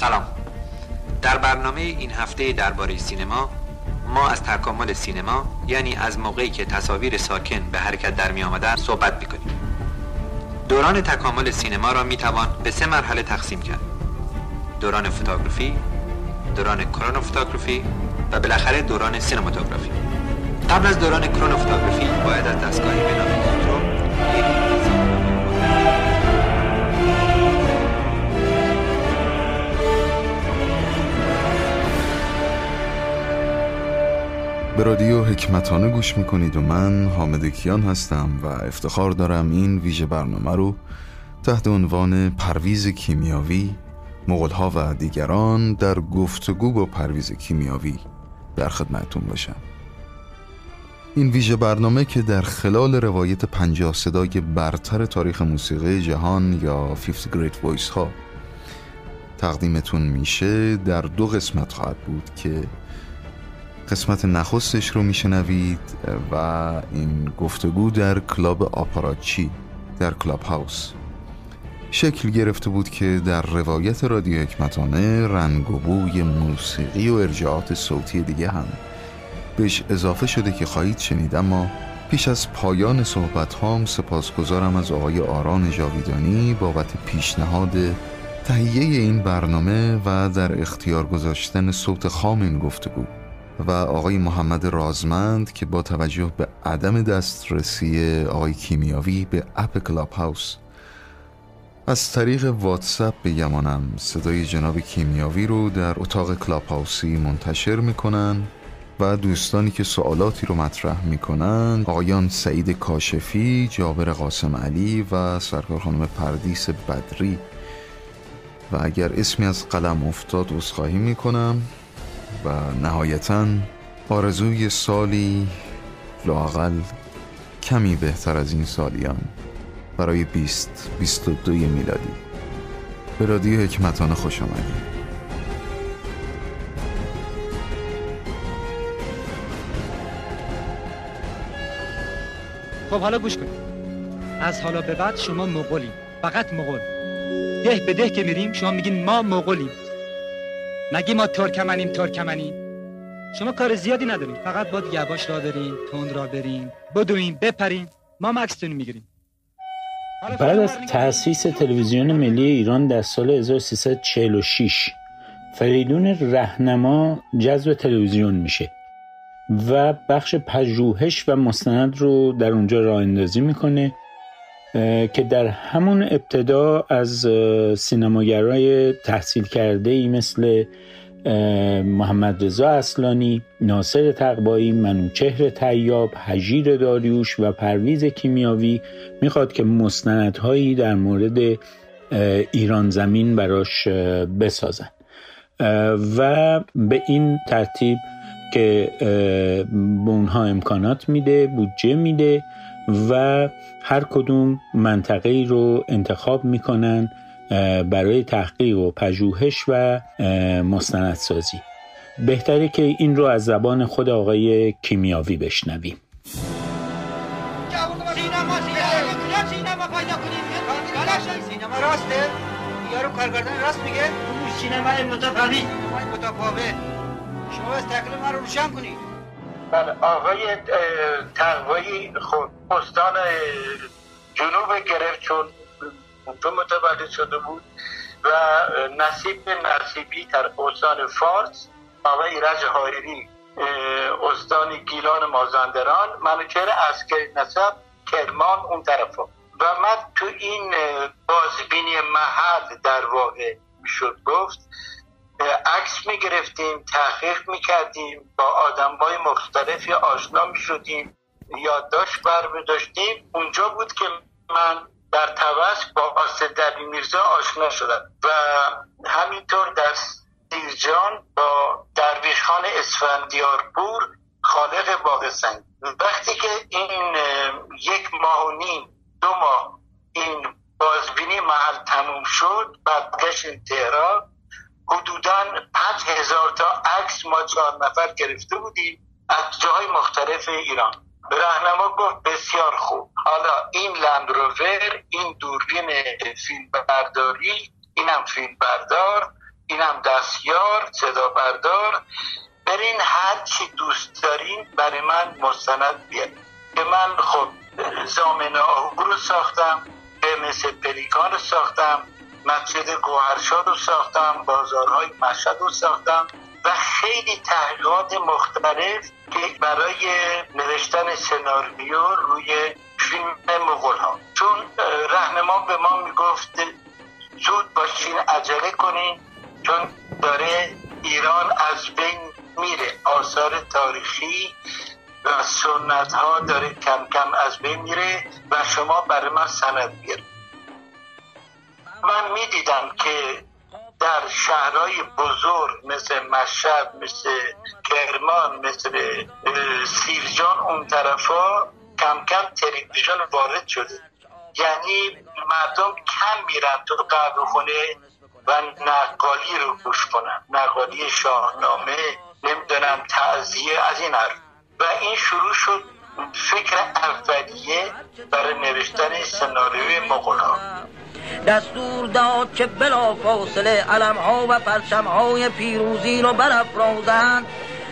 سلام. در برنامه این هفته درباره سینما ما از تکامل سینما یعنی از موقعی که تصاویر ساکن به حرکت در می آمدن صحبت می‌کنیم دوران تکامل سینما را می توان به سه مرحله تقسیم کرد. دوران فوتوگرافی دوران کرونوفوتوگرافی و بالاخره دوران سینماتوگرافی. قبل از دوران کرونوفوتوگرافی باید از دستگاهی به نام کونترو به رادیو حکمتانه گوش می‌کنید و من حامد کیان هستم و افتخار دارم این ویژه برنامه رو تحت عنوان پرویز کیمیاوی مغلها و دیگران در گفتگو با پرویز کیمیاوی در خدمتون باشم. این ویژه برنامه که در خلال روایت پنجاه صدای برتر تاریخ موسیقی جهان یا 50 Great Voice ها تقدیمتون میشه در دو قسمت خواهد بود که قسمت نخستش رو میشنوید و این گفتگو در کلاب آپاراچی در کلاب هاوس. شکل گرفته بود که در روایت رادیو حکمتانه رنگ و بوی موسیقی و ارجاعات صوتی دیگه هم. بهش اضافه شده که خواهید شنید اما پیش از پایان صحبت هام سپاسگزارم از آقای آران جاویدانی بابت پیشنهاد تهیه این برنامه و در اختیار گذاشتن صوت خام این گفتگو. و آقای محمد رازمند که با توجه به عدم دسترسی آقای کیمیاوی به اپ Clubhouse از طریق واتساپ به یمانم صدای جناب کیمیاوی رو در اتاق Clubhouse ی منتشر می‌کنن و دوستانی که سوالاتی رو مطرح می‌کنن آقایان سعید کاشفی، جابر قاسم علی و سرکار خانم پردیس بدری. و اگر اسمی از قلم افتاد عذرخواهی می‌کنم. و نهایتا آرزوی سالی لاقل کمی بهتر از این سالیان برای 20 22 میلادی. به رادیو حکمتانه خوش آمدید. خب حالا گوش کنید. از حالا به بعد شما مغولیم. فقط مغول. ده به ده که میریم شما میگین ما مغولیم. نگی ما ترکمنیم ترکمنیم؟ شما کار زیادی نداریم فقط باید یواش را بریم تند را بریم بدویم بپریم ما مکستون می‌گیریم. بعد از تأسیس تلویزیون ملی ایران در سال 1346 فریدون رهنما جذب تلویزیون میشه و بخش پژوهش و مستند رو در اونجا راه اندازی می‌کنه. که در همون ابتدا از سینماگرای تحصیل کرده ای مثل محمد رضا اصلانی، ناصر تقبایی، منوچهر تیاب، حجیر داریوش و پرویز کیمیاوی می‌خواد که مستندهایی در مورد ایران زمین براش بسازن. و به این ترتیب که به اونها امکانات میده بودجه میده و هر کدوم منطقه رو انتخاب می‌کنن برای تحقیق و پژوهش و مستندسازی بهتره که این رو از زبان خود آقای کیمیاوی بشنویم راست میگه شما از رو روشن کنید بله آقای تقوایی خود استان جنوب گرفت چون اونجا متولد شده بود و نصیب نصیبی در استان فارس آقای ایرج حایری استان گیلان مازندران منوچهر اسکر نسب کرمان اون طرف و من تو این بازبینی محل در واقع شد گفت عکس می گرفتیم تحقیق می کردیم با آدم های مختلفی آشنا می شدیم یادداشت بر داشتیم. اونجا بود که من در توس با آسدبی میرزا آشنا شدم و همینطور در سیرجان با درویش خان اسفندیارپور خالق باغ سنگ. وقتی که این یک ماه و نیم دو ماه این بازبینی محل تموم شد بعد تهران حدودا پنج هزار تا عکس ما چهار نفر گرفته بودیم از جاهای مختلف ایران. به رهنما گفت بسیار خوب. حالا این لندروور این دوربین فیلم برداری اینم فیلم بردار اینم دستیار صدا بردار برین هر چی دوست دارین برای من مستند بیارین که من خب زامن آهو رو ساختم مثل پلیکان رو ساختم. مسجد گوهرشاد رو ساختم بازارهای مشهد رو ساختم و خیلی تحقیقات مختلف که برای نوشتن سناریو روی فیلم مغول ها چون رهنمان به ما می‌گفت زود باشین عجله کنین چون داره ایران از بین میره. آثار تاریخی و سنت ها داره کم کم از بین میره و شما برای من سند بیارید من می‌دیدم که در شهرهای بزرگ مثل مشهد مثل کرمان مثل سیرجان اون طرفا کم کم تلویزیون وارد شده. یعنی مردم کم میرن تو قبل خونه و نقالی رو گوش کنن. نقالی شاهنامه نمی‌دونم تعذیه از این حرف. و این شروع شد فکر اولیه برای نوشتن سناریوی مغول ها دستور داد که بلا فاصله علم ها و پرچم های پیروزی رو برافرازند.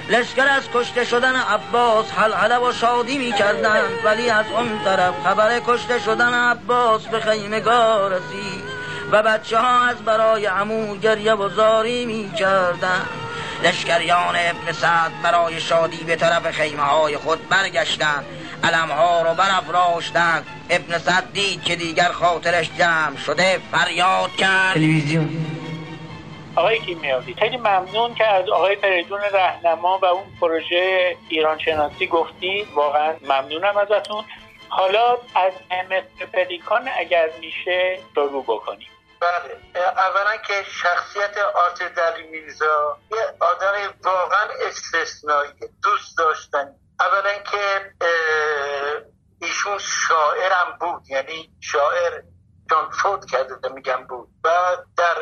لشکر از کشته شدن عباس حلحله و شادی می کردند ولی از اون طرف خبر کشته شدن عباس به خیمگاه رسید و بچه ها از برای عمو گریه و زاری می کردند لشکریان ابن سعد برای شادی به طرف خیمه های خود برگشتند. علم ها رو برافراشتند. ابن سعد دید که دیگر خاطرش جمع شده فریاد کرد. تلویزیون. آقای کیمیاوی خیلی ممنون که از آقای فریدون رهنما و اون پروژه ایران شناسی گفتی. واقعا ممنونم ازتون. حالا از مستر پلیکان اگر میشه شروع بکنیم. بله. اولا که شخصیت آرت میرزا یه آدم واقعا استثنایی دوست داشتن اولا که ایشون شاعرم بود یعنی شاعر چون فوت کرده میگم بود. و در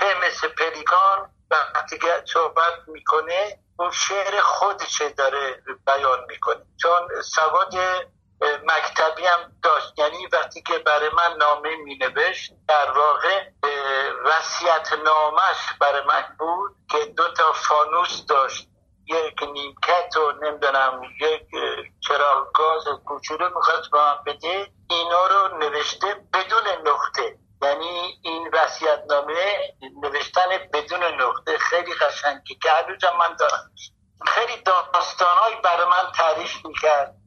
پمس پلیکان وقتی که صحبت می‌کنه اون شعر خودش داره بیان می‌کنه. چون سواد مکتبی هم داشت. یعنی وقتی که برای من نامه می نوشت در واقع وسیعت نامش برای من بود که دو تا فانوس داشت. یک نیمکت و نمی‌دونم یک چراغ گاز کوچولو می‌خواست به من بده. اینا رو نوشته بدون نقطه. یعنی این وسیعت نامه نوشتن بدون نقطه خیلی قشنگی که هنوزم من دارم. خیلی داستانهایی برای من تعریف می‌کرد.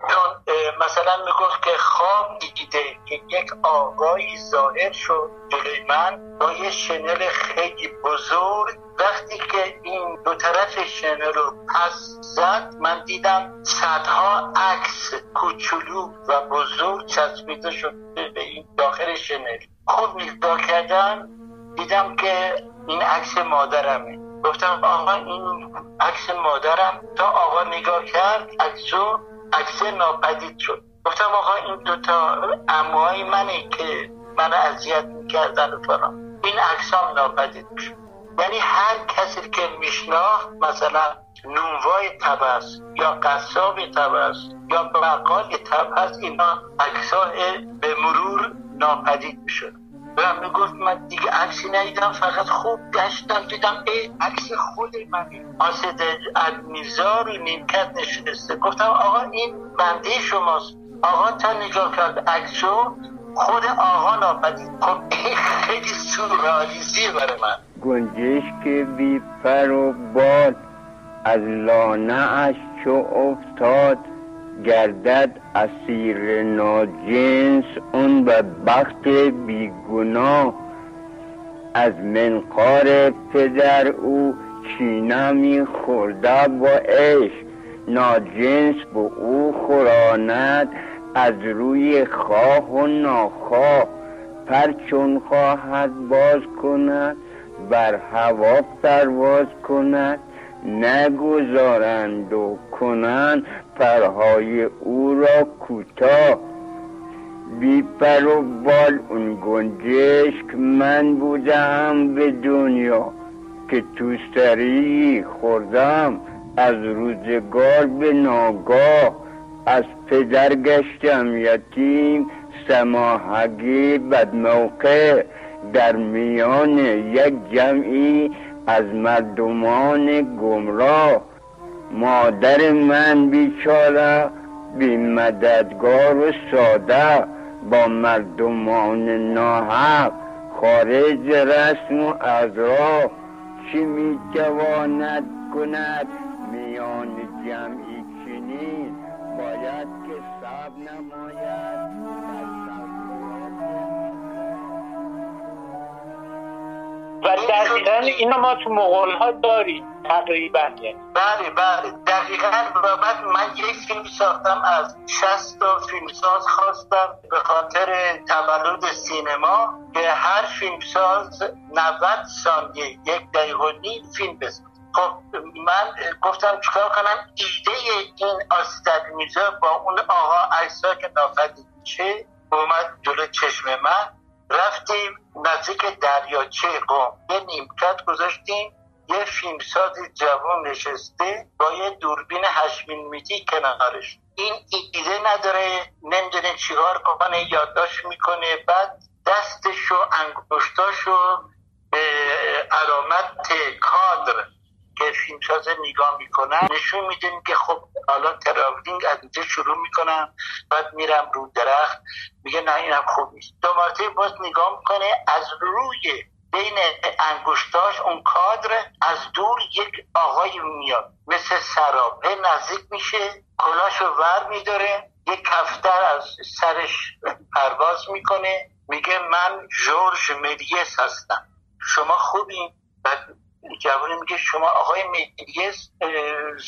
چون مثلا می‌گفت که خواب دیده که یک آقایی ظاهر شد جلوی من با یه شنل خیلی بزرگ. وقتی که این دو طرف شنل رو پس زد من دیدم صدها عکس کوچولو و بزرگ چسبیده شده به این داخل شنل. خوب نگاه کردم دیدم که این عکس مادرمه. گفتم آقا این عکس مادرم. تا آقا نگاه کرد عکسو عکس ناپدید شد. گفتم آقا این دوتا اموهای منه که من اذیت می‌کردن و فلان. این عکس هم ناپدید شد یعنی هر کسی که میشناخت مثلا نونوای تبس یا قصاب تبس یا بقال تبس اینا عکسای به مرور ناپدید می‌شد و می‌گفت من دیگه عکسی ندیدم فقط خوب گشتم دیدم ای عکس خود منه. آسد میرزا رو نیمکت نشسته گفتم آقا این بنده شماست. آقا تا نگاه کرد عکسو خود آقا ناپدید. خب خیلی سورالیزی برای من. گنجش که بی پر و باد از لانه اش چو افتاد گردد اسیر ناجنس اون بخت بیگناه. از منقار پدر او چینمی خورده با عشق. ناجنس به او خوراند از روی خواه و ناخواه. پر چون خواهد باز کند بر هوا پرواز کند. نگذارند و کنند پرهای او را کوتاه. بی پر و بال اون گنجشک من بودم به دنیا که توستری خوردم. از روزگار به ناگاه از پدر گشتم یتیم. سماحگی بد موقع در میان یک جمعی از مردمان گمراه. مادر من بیچاره بی مددگار و ساده با مردمان ناحق خارج رسم و از راه چی می تواند کند میان جمعی چنین؟ باید که صبر نماید. و دقیقا اینو ما تو مغول ها داریم تقریبا. یعنی بله بله. دقیقا من یک فیلم ساختم از 60 تا فیلمساز خواستم به خاطر تولد سینما که هر فیلمساز 90 ثانیه یک دقیقه نیم فیلم بسازه. خب من گفتم چیکار کنم؟ ایده این آستد میزا با اون آقا عیسا که نافدی میشه اومد جلو چشم من. رفتیم نزدیک دریاچه قوم یه نیمکت گذاشتیم یه فیلمساز جوان نشسته با یه دوربین هشت میلیمتری کنارش. این ایده نداره نمی‌دونه چیکار کنه یادداشت می‌کنه. بعد دستش و به علامت کادر که فیلمساز نگاه می‌کنن نشون میدن که خب حالا تراولینگ از اینجا شروع می‌کنم بعد میرم رو درخت میگه نه اینم خوب نیست. دو مرتبه باز نگاه می‌کنه از روی بین انگشتاش اون کادر از دور یک آقای میاد مثل سراب نزدیک میشه کلاشو ور میداره یک کفتر از سرش پرواز می‌کنه میگه من جورج ملیس هستم. شما خوبین بعد جوانی میگه شما آقای ملیس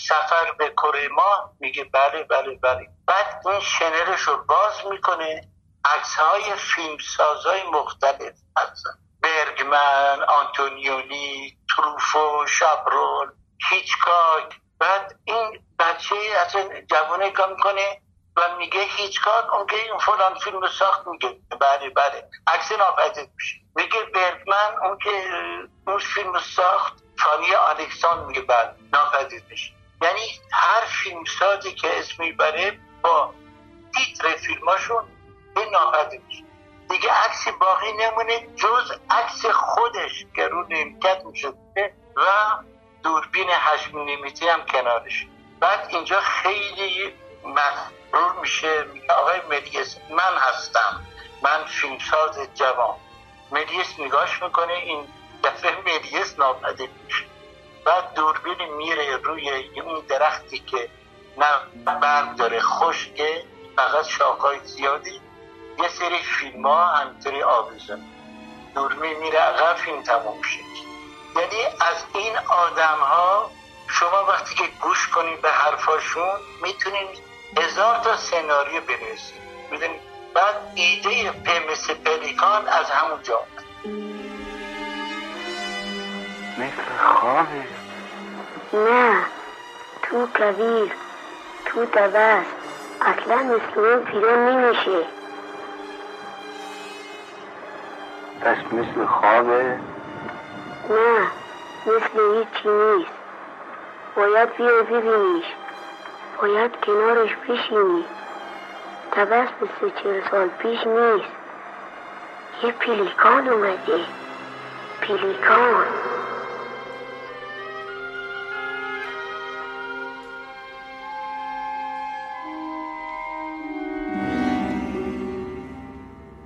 سفر به کره ما میگه بله بله بله. بعد این شنرش رو باز می‌کنه عکس های فیلم سازای مختلف هستن. برگمن آنتونیونی تروفو شابرون هیچکاک. بعد این بچه از جوان نگاه می‌کنه و میگه هیچکاک اون که این فلان فیلم رو ساخت میگه. بله بله. عکس ناپدید میشه. میگه برگمن اون که اون فیلم رو ساخت فانی الکسان میگه بله ناپدید میشه. یعنی هر فیلم سازی که اسم می‌بره با تیتر فیلماشون این ناپدید میشه. دیگه عکسی باقی نمونه جز عکس خودش که رو نیمکت میشه و دوربین هشت میلیمتری هم کنارش. بعد اینجا خیلی مغرور میشه. آقای ملیس من هستم. من فیلمساز جوان. ملیس نگاش می‌کنه این دفعه ملیس ناپدید میشه. بعد دوربین میره روی اون درختی که نه برگ داره خشکه فقط شاخهای زیادی. یه سری فیلم ها همینطوری آویزون. دورمی میره عقب فیلم تموم شد یعنی از این آدم ها شما وقتی که گوش کنید به حرفاشون می‌تونید هزار تا سناریو بنویسید می‌دونید بعد ایده پمس پلیکان از همون جا. مثل خوابه. نه تو کویر تو دوست. اصلا مثل اون پیرون نمیشه پس مثل خوابه؟ نه مثل هیچی نیست. باید بیا ببینیش. باید کنارش بشینی. تبس مثل چهل سال پیش نیست. یه پیلیکان اومده. پیلیکان.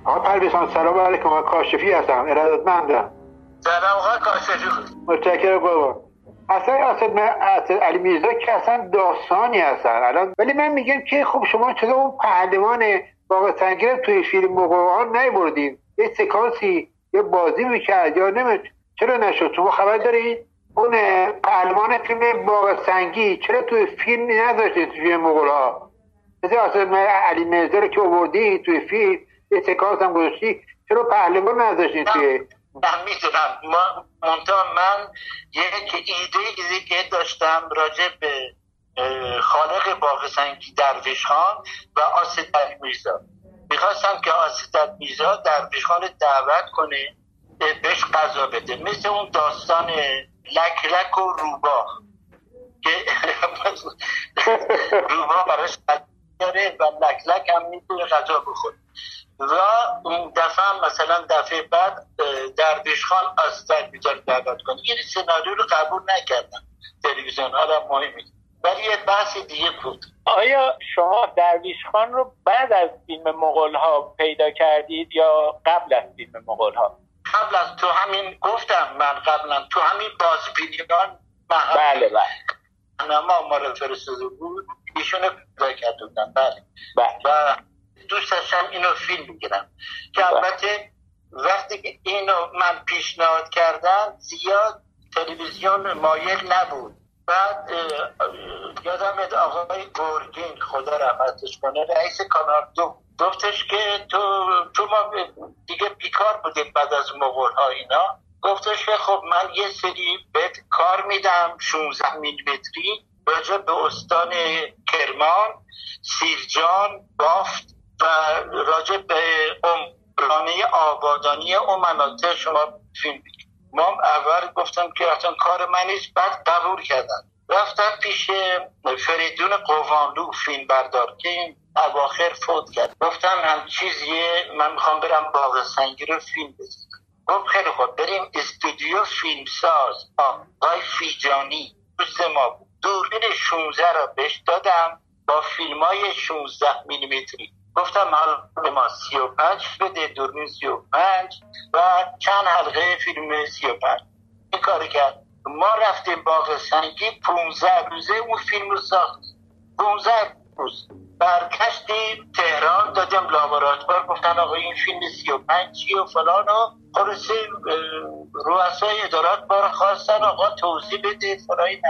آقا پرویزان سلام علیکم. آقا کاشفی هستم. ارادتمندم. سلام آقا کاشفی. متشکرم بابا. اصلا اسد علی میرزا که اصلا داستانی هستن الان ولی من میگم که خب شما چرا اون پهلوان واقع سنگیر توی فیلم مقاومت نیبردین؟ یه سکانسی یه بازی می‌کرد یا نمید چرا نشد؟ شما خبر دارید اون پهلوان فیلم باغ سنگی چرا توی فیلم نذاشتید توی فیلم ها مثل اسد علی میرزا رو که آوردی توی فیلم یه سکانس هم گذاشتی چرا پهلوان نذاشتید توی من می‌دونم. ما منتها من یک ایده دیگه داشتم راجع به خالق باغ سنگی درویش خان و آسدت میرزا می‌خواستم که آسدت میرزا درویش خان دعوت کنه بهش غذا بده. مثل اون داستان لک لک و روبا که روبا براش داره و لک لک هم می‌تونه غذا بخوره. و اون دفعه مثلا دفعه بعد درویش خان از تلویزیون دعوت کنه. این سناریو رو قبول نکردن تلویزیون. ها مهمی. ولی یه بحث دیگه بود. آیا شما درویش خان رو بعد از فیلم مغول ها پیدا کردید یا قبل از فیلم مغول ها قبل از تو همین گفتم من قبلا. تو همین بازبینیان بله بله. ما ما رو فرستاده بود. ایشون پیدا کرده بودن. بله. بله. داشتم اینو فیلم می‌گیرم که البته وقتی که اینو من پیشنهاد کردم زیاد تلویزیون مایل نبود. بعد یادم آقای گورگین خدا رحمتش کنه رئیس کانال دو گفتش که تو تو ما دیگه بیکار بودیم بعد از مغول ها اینا. گفتش که خب من یه سری بهت کار میدم 16 میلیمتری راجع به استان کرمان سیرجان بافت و راجع به عمرانه آبادانی اون مناطق شما فیلم ما اول گفتم که اصلا کار من نیست بعد قبول کردن رفتم پیش فریدون قوانلو فیلم بردار که این اواخر فوت کرد. گفتم هم چیزیه من می‌خوام برم باغ سنگی رو فیلم بزنم. گفت خیلی خوب بریم استودیو فیلمساز. آقای فیجانی دوست ما بود. دوربین 16 را بهش دادم. با فیلم های 16 میلیمتری. گفتم به ما 35 بده دوربین 35 و چند حلقه فیلم 35 این کار کرد. ما رفتیم باغ سنگی 15 روزه اون فیلم رو ساختیم. 15 روز برگشتیم تهران دادم لابراتوار گفتن آقا این فیلم 35 چی و فلان و خلاصه رؤسای ادارات بار خواستن آقا توضیح بده فلان این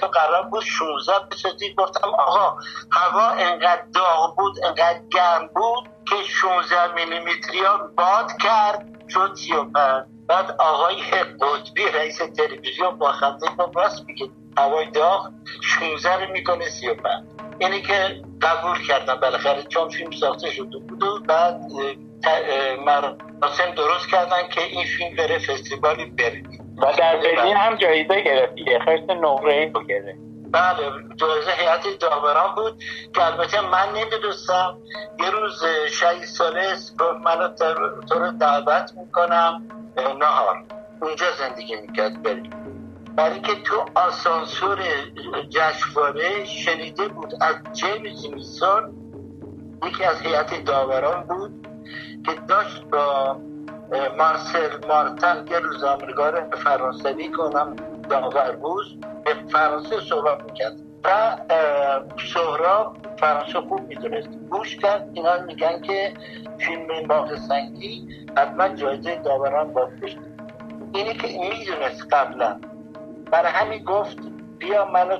تو قرار بود 16 بسازی گفتم آقا هوا انقدر داغ بود انقدر گرم بود که 16 میلیمتری ها باد کرد شد 35 بعد آقای قطبی رئیس تلویزیون با خنده راست میگه هوای داغ 16 رو می‌کنه 35 اینی که قبول کردم بالاخره چون فیلم ساخته شده بود و بعد مراسم درست کردن که این فیلم بره فستیوالی بره. و در برلین هم جایزه گرفت دیگه خرس نقره رو گرفت بله جایزه هیئت داوران بود که البته من نمی‌دونستم. یه روز شهید ساله گفت منو تو رو دعوت می‌کنم نهار. اونجا زندگی می‌کرد بریم. برای که تو آسانسور جشنواره شنیده بود از جیمز میسون یکی از هیئت داوران بود که داشت با مارسل مارتن که روزنامه‌نگار فرانسوی کنم داور بود به فرانسه صحبت می‌کرد و سهراب فرانسه خوب می‌دونست. گوش کرد اینا میگن که فیلم باغ سنگی حتما جایزه داوران باید بشه اینی که می‌دونست قبلا. برای همین گفت بیا منو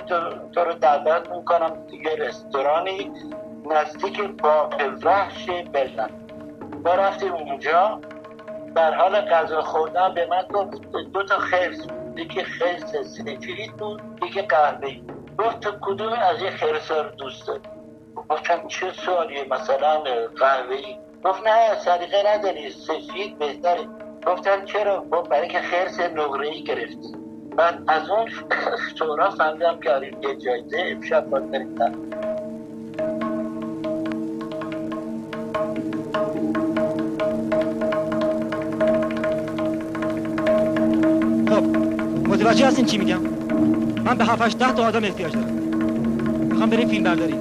تو رو دعوت می‌کنم توی رستورانی نزدیک باغ وحش بلن. ما رفتیم اونجا. در حال غذا خوردن به من گفت دو تا خرس یکی خرس سفید بود یکی قهوه گفت تو کدوم از این خرس رو دوست داری؟ گفتم چه سوالیه؟ مثلا قهوه گفت نه سریقه نداری سفید بهتره. گفتم چرا؟ گفت برای که خرس نقره ای گرفتی. بعد از اون سورا فهمیدم که آره یه جایزه امشب باید متوجه هستین چی میگم من به 7 ده تا آدم احتیاج دارم می‌خوام بریم فیلم برداری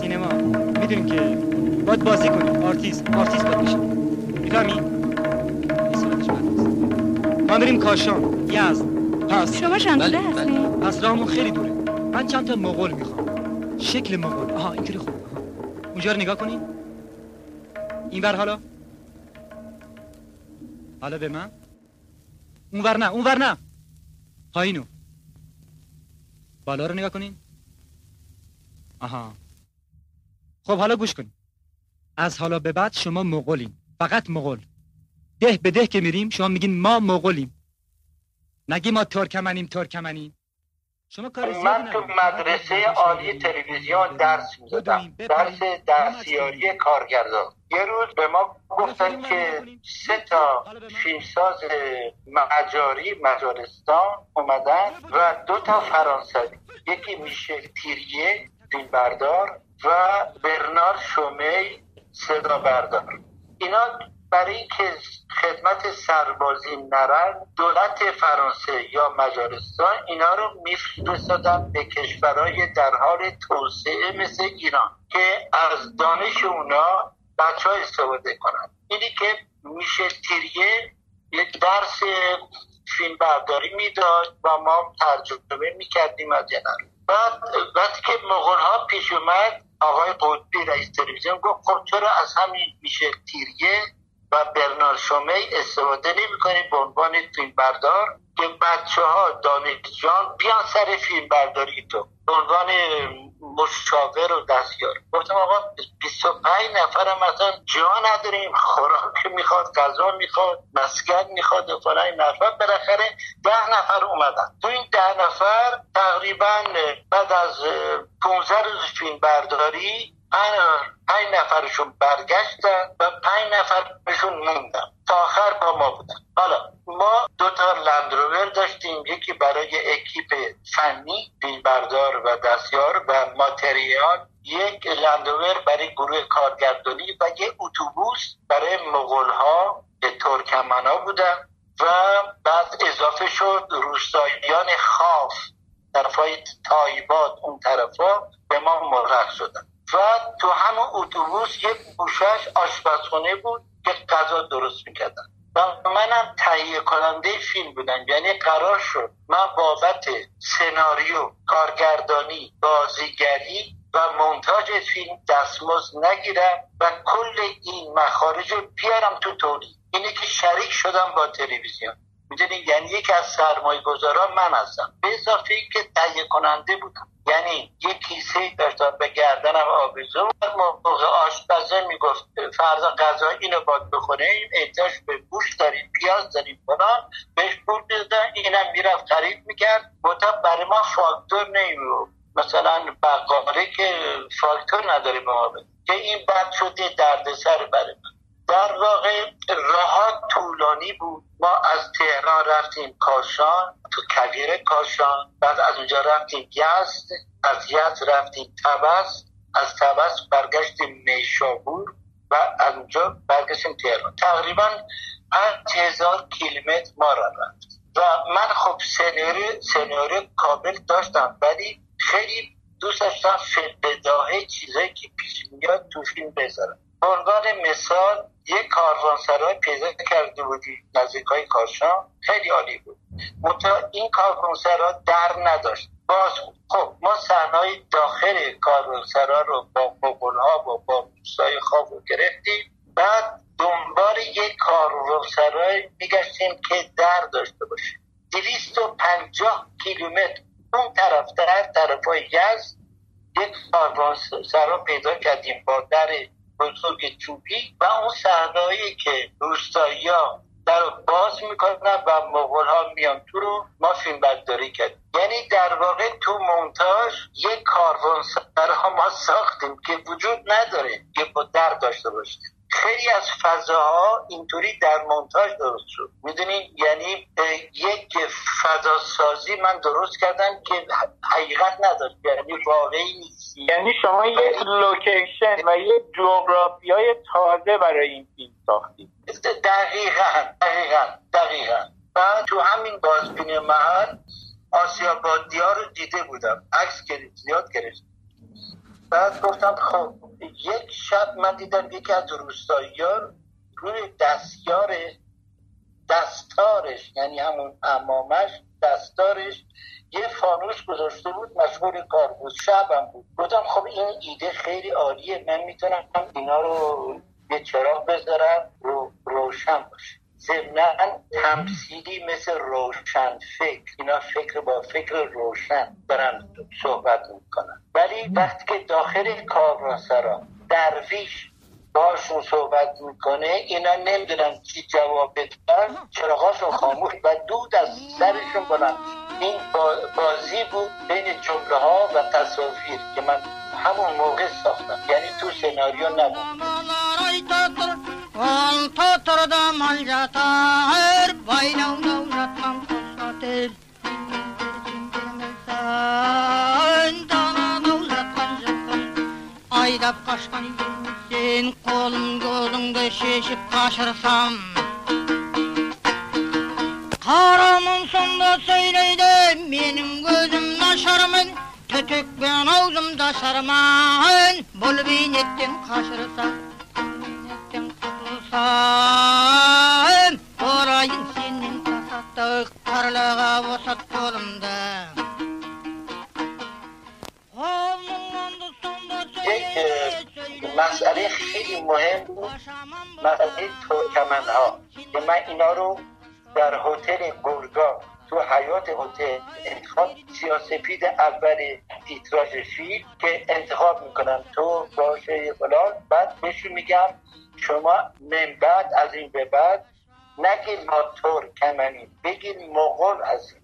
سینما می‌دونیم که باید بازی کنیم آرتیست آرتیست باید بشیم می‌فهمی ما بریم کاشان یزد پس شما شنگوده هستین پس راهمون خیلی دوره من چند تا مغول می‌خوام شکل مغول آها اینطوری خوب اونجا رو نگاه کنین این ور حالا حالا به من اون ور نه اون ور نه پایینو بالا رو نگاه کنین آها خب حالا گوش کنین از حالا به بعد شما مغولین فقط مغول ده به ده که میریم شما میگین ما مغولیم نگی ما ترکمنیم ترکمنیم شما کار من تو مدرسه عالی تلویزیون درس می‌دادم درس دستیاری کارگردان یه روز به ما گفتن که سه تا فیلمساز مجاری مجارستان اومدن و دو تا فرانسوی. یکی میشل تیریه فیلم بردار و برنار شومی صدا بردار اینا برای اینکه خدمت سربازی نرن دولت فرانسه یا مجارستان اینا رو میفرستادن به کشورهای در حال توسعه مثل ایران که از دانش اونا بچه ها استفاده کنن. اینی که میشه تیریه یک درس فیلم برداری می‌داد و ما ترجمه می‌کردیم از یه بعد وقتی که مغول ها پیش اومد آقای قطبی رئیس تلویزیون گفت خب چرا از همین میشه تیریه و برنار شومی استفاده نمی به عنوان فیلم بردار که بچه ها دانشجان بیان سر فیلم برداری تو به عنوان مشاور و دستیار. گفتم آقا 25 نفر مثلا جا نداریم خوراک می‌خواد غذا می‌خواد مسکن می‌خواد و فلان نفر بالاخره ده نفر اومدن. تو این ده نفر تقریبا بعد از 15 روز فیلم برداری پنج نفرشون برگشتن و پنج نفرشون موندن. تا آخر با ما بودن. حالا ما دو تا لندروور داشتیم. یکی برای اکیپ فنی بردار و دستیار و ماتریال. یک لندروور برای گروه کارگردانی و یک اتوبوس برای مغول ها که ترکمنا بودن. و بعد اضافه شد روستاییان خاف طرفای تایبات اون طرفا به ما مرخ شدن. و تو همون اتوبوس یک گوشش آشپزخونه بود که غذا درست می‌کردن. و منم تهیه کننده فیلم بودم. یعنی قرار شد من بابت سناریو کارگردانی بازیگری و منتاج فیلم دستمزد نگیرم و کل این مخارج رو بیارم تو تولید. اینه که شریک شدم با تلویزیون. می‌دونی؟ یعنی یکی از سرمایه گذاران من هستم. به اضافه ای که تهیه کننده بودم. یعنی یک کیسه داشتم به گردنم آویزون موقع آشپزه می‌گفت فرضا غذا اینو باید بخوریم احتیاج به گوش داریم پیاز داریم فلان. بهش پول می‌دادن اینم می‌رفت خرید می‌کرد. متا برای ما فاکتور نمیو مثلا بقاله که فاکتور نداره ما که این بد شده دردسر برای من. در واقع راه طولانی بود. ما از تهران رفتیم کاشان تو کویر کاشان. بعد از اونجا رفتیم یزد از یزد رفتیم تبس. از تبس برگشتیم نیشابور و از اونجا برگشتیم تهران. تقریبا پنج هزار کیلومتر ما را رفت. و من خب سنوری سنوری کامل داشتم ولی خیلی دوست داشتم بداهه چیزایی که پیش میاد تو فیلم بذارم. به مثال یک کاروانسرای پیدا کرده بودی نزدیک های کاشان خیلی عالی بود. منتها این کاروانسرا در نداشت. باز بود. خب ما صحنه داخل کاروانسرا رو با مغول ها و با موسای خواب رو گرفتیم. بعد دنبال یک کاروانسرای میگشتیم که در داشته باشه دویست و پنجاه کیلومتر. اون طرف در طرف های یک کاروانسرا پیدا کردیم با در بزرگ چوبی و اون صحنه‌ای که روستایی ها در باز می‌کنن و مغول ها میان تو رو ما فیلم برداری کردیم. یعنی در واقع تو مونتاژ یک کاروان ما ساختیم که وجود نداره که با در داشته باشه خیلی از فضاها اینطوری در مونتاژ درست شد. می‌دونین یعنی یک فضا سازی من درست کردم که حقیقت نداشت. یعنی واقعی نیست. یعنی شما یک لوکیشن و یک جغرافی های تازه برای این فیلم ساختید. دقیقا دقیقا دقیقا. و تو همین بازبین محل آسیا بادیا رو دیده بودم. عکس گرفت زیاد گرفت. بعد گفتم خب یک شب من دیدم یکی از روستایی روی دستیار دستارش یعنی همون امامش دستارش یه فانوس گذاشته بود مشغول کار بود شبم بود. گفتم خب این ایده خیلی عالیه من می‌تونم اینا رو یه چراغ بذارم رو روشن باشه. ضمنا تمثیلی مثل روشن فکر اینا فکر با فکر روشن دارن صحبت می‌کنن ولی وقتی که داخل کاروانسرا درویش باشون صحبت می‌کنه اینا نمی‌دونن چی جواب بدن چراغاشون خاموش و دود از سرشون بلند این بازی بود بین جمله ها و تصاویر که من همون موقع ساختم یعنی تو سناریو نبود Алты тұрды мал жатар, байлаулау жатмам құстатыр. Дананау жатқан жылқын, айдап қашқан сен қолым көзіңді шешіп қашырсам. Қарамын сонда сөйлейді, менің көзім нашармын, түтікпен аузымда шарман, бұл бейнеттен қашырсам. Kutulsam Orayın senin Parlağa vasat kolumda یک مسئله خیلی مهم بود مسئله ترکمن ها که من اینا رو در هتل گرگا تو حیات هتل انتخاب سیاسفید اول تیتراژ فیلم که انتخاب می‌کنم تو باشه فلان بعد بهشون میگم شما من بعد از این به بعد نگید ما ترکمنیم بگید مغول هستیم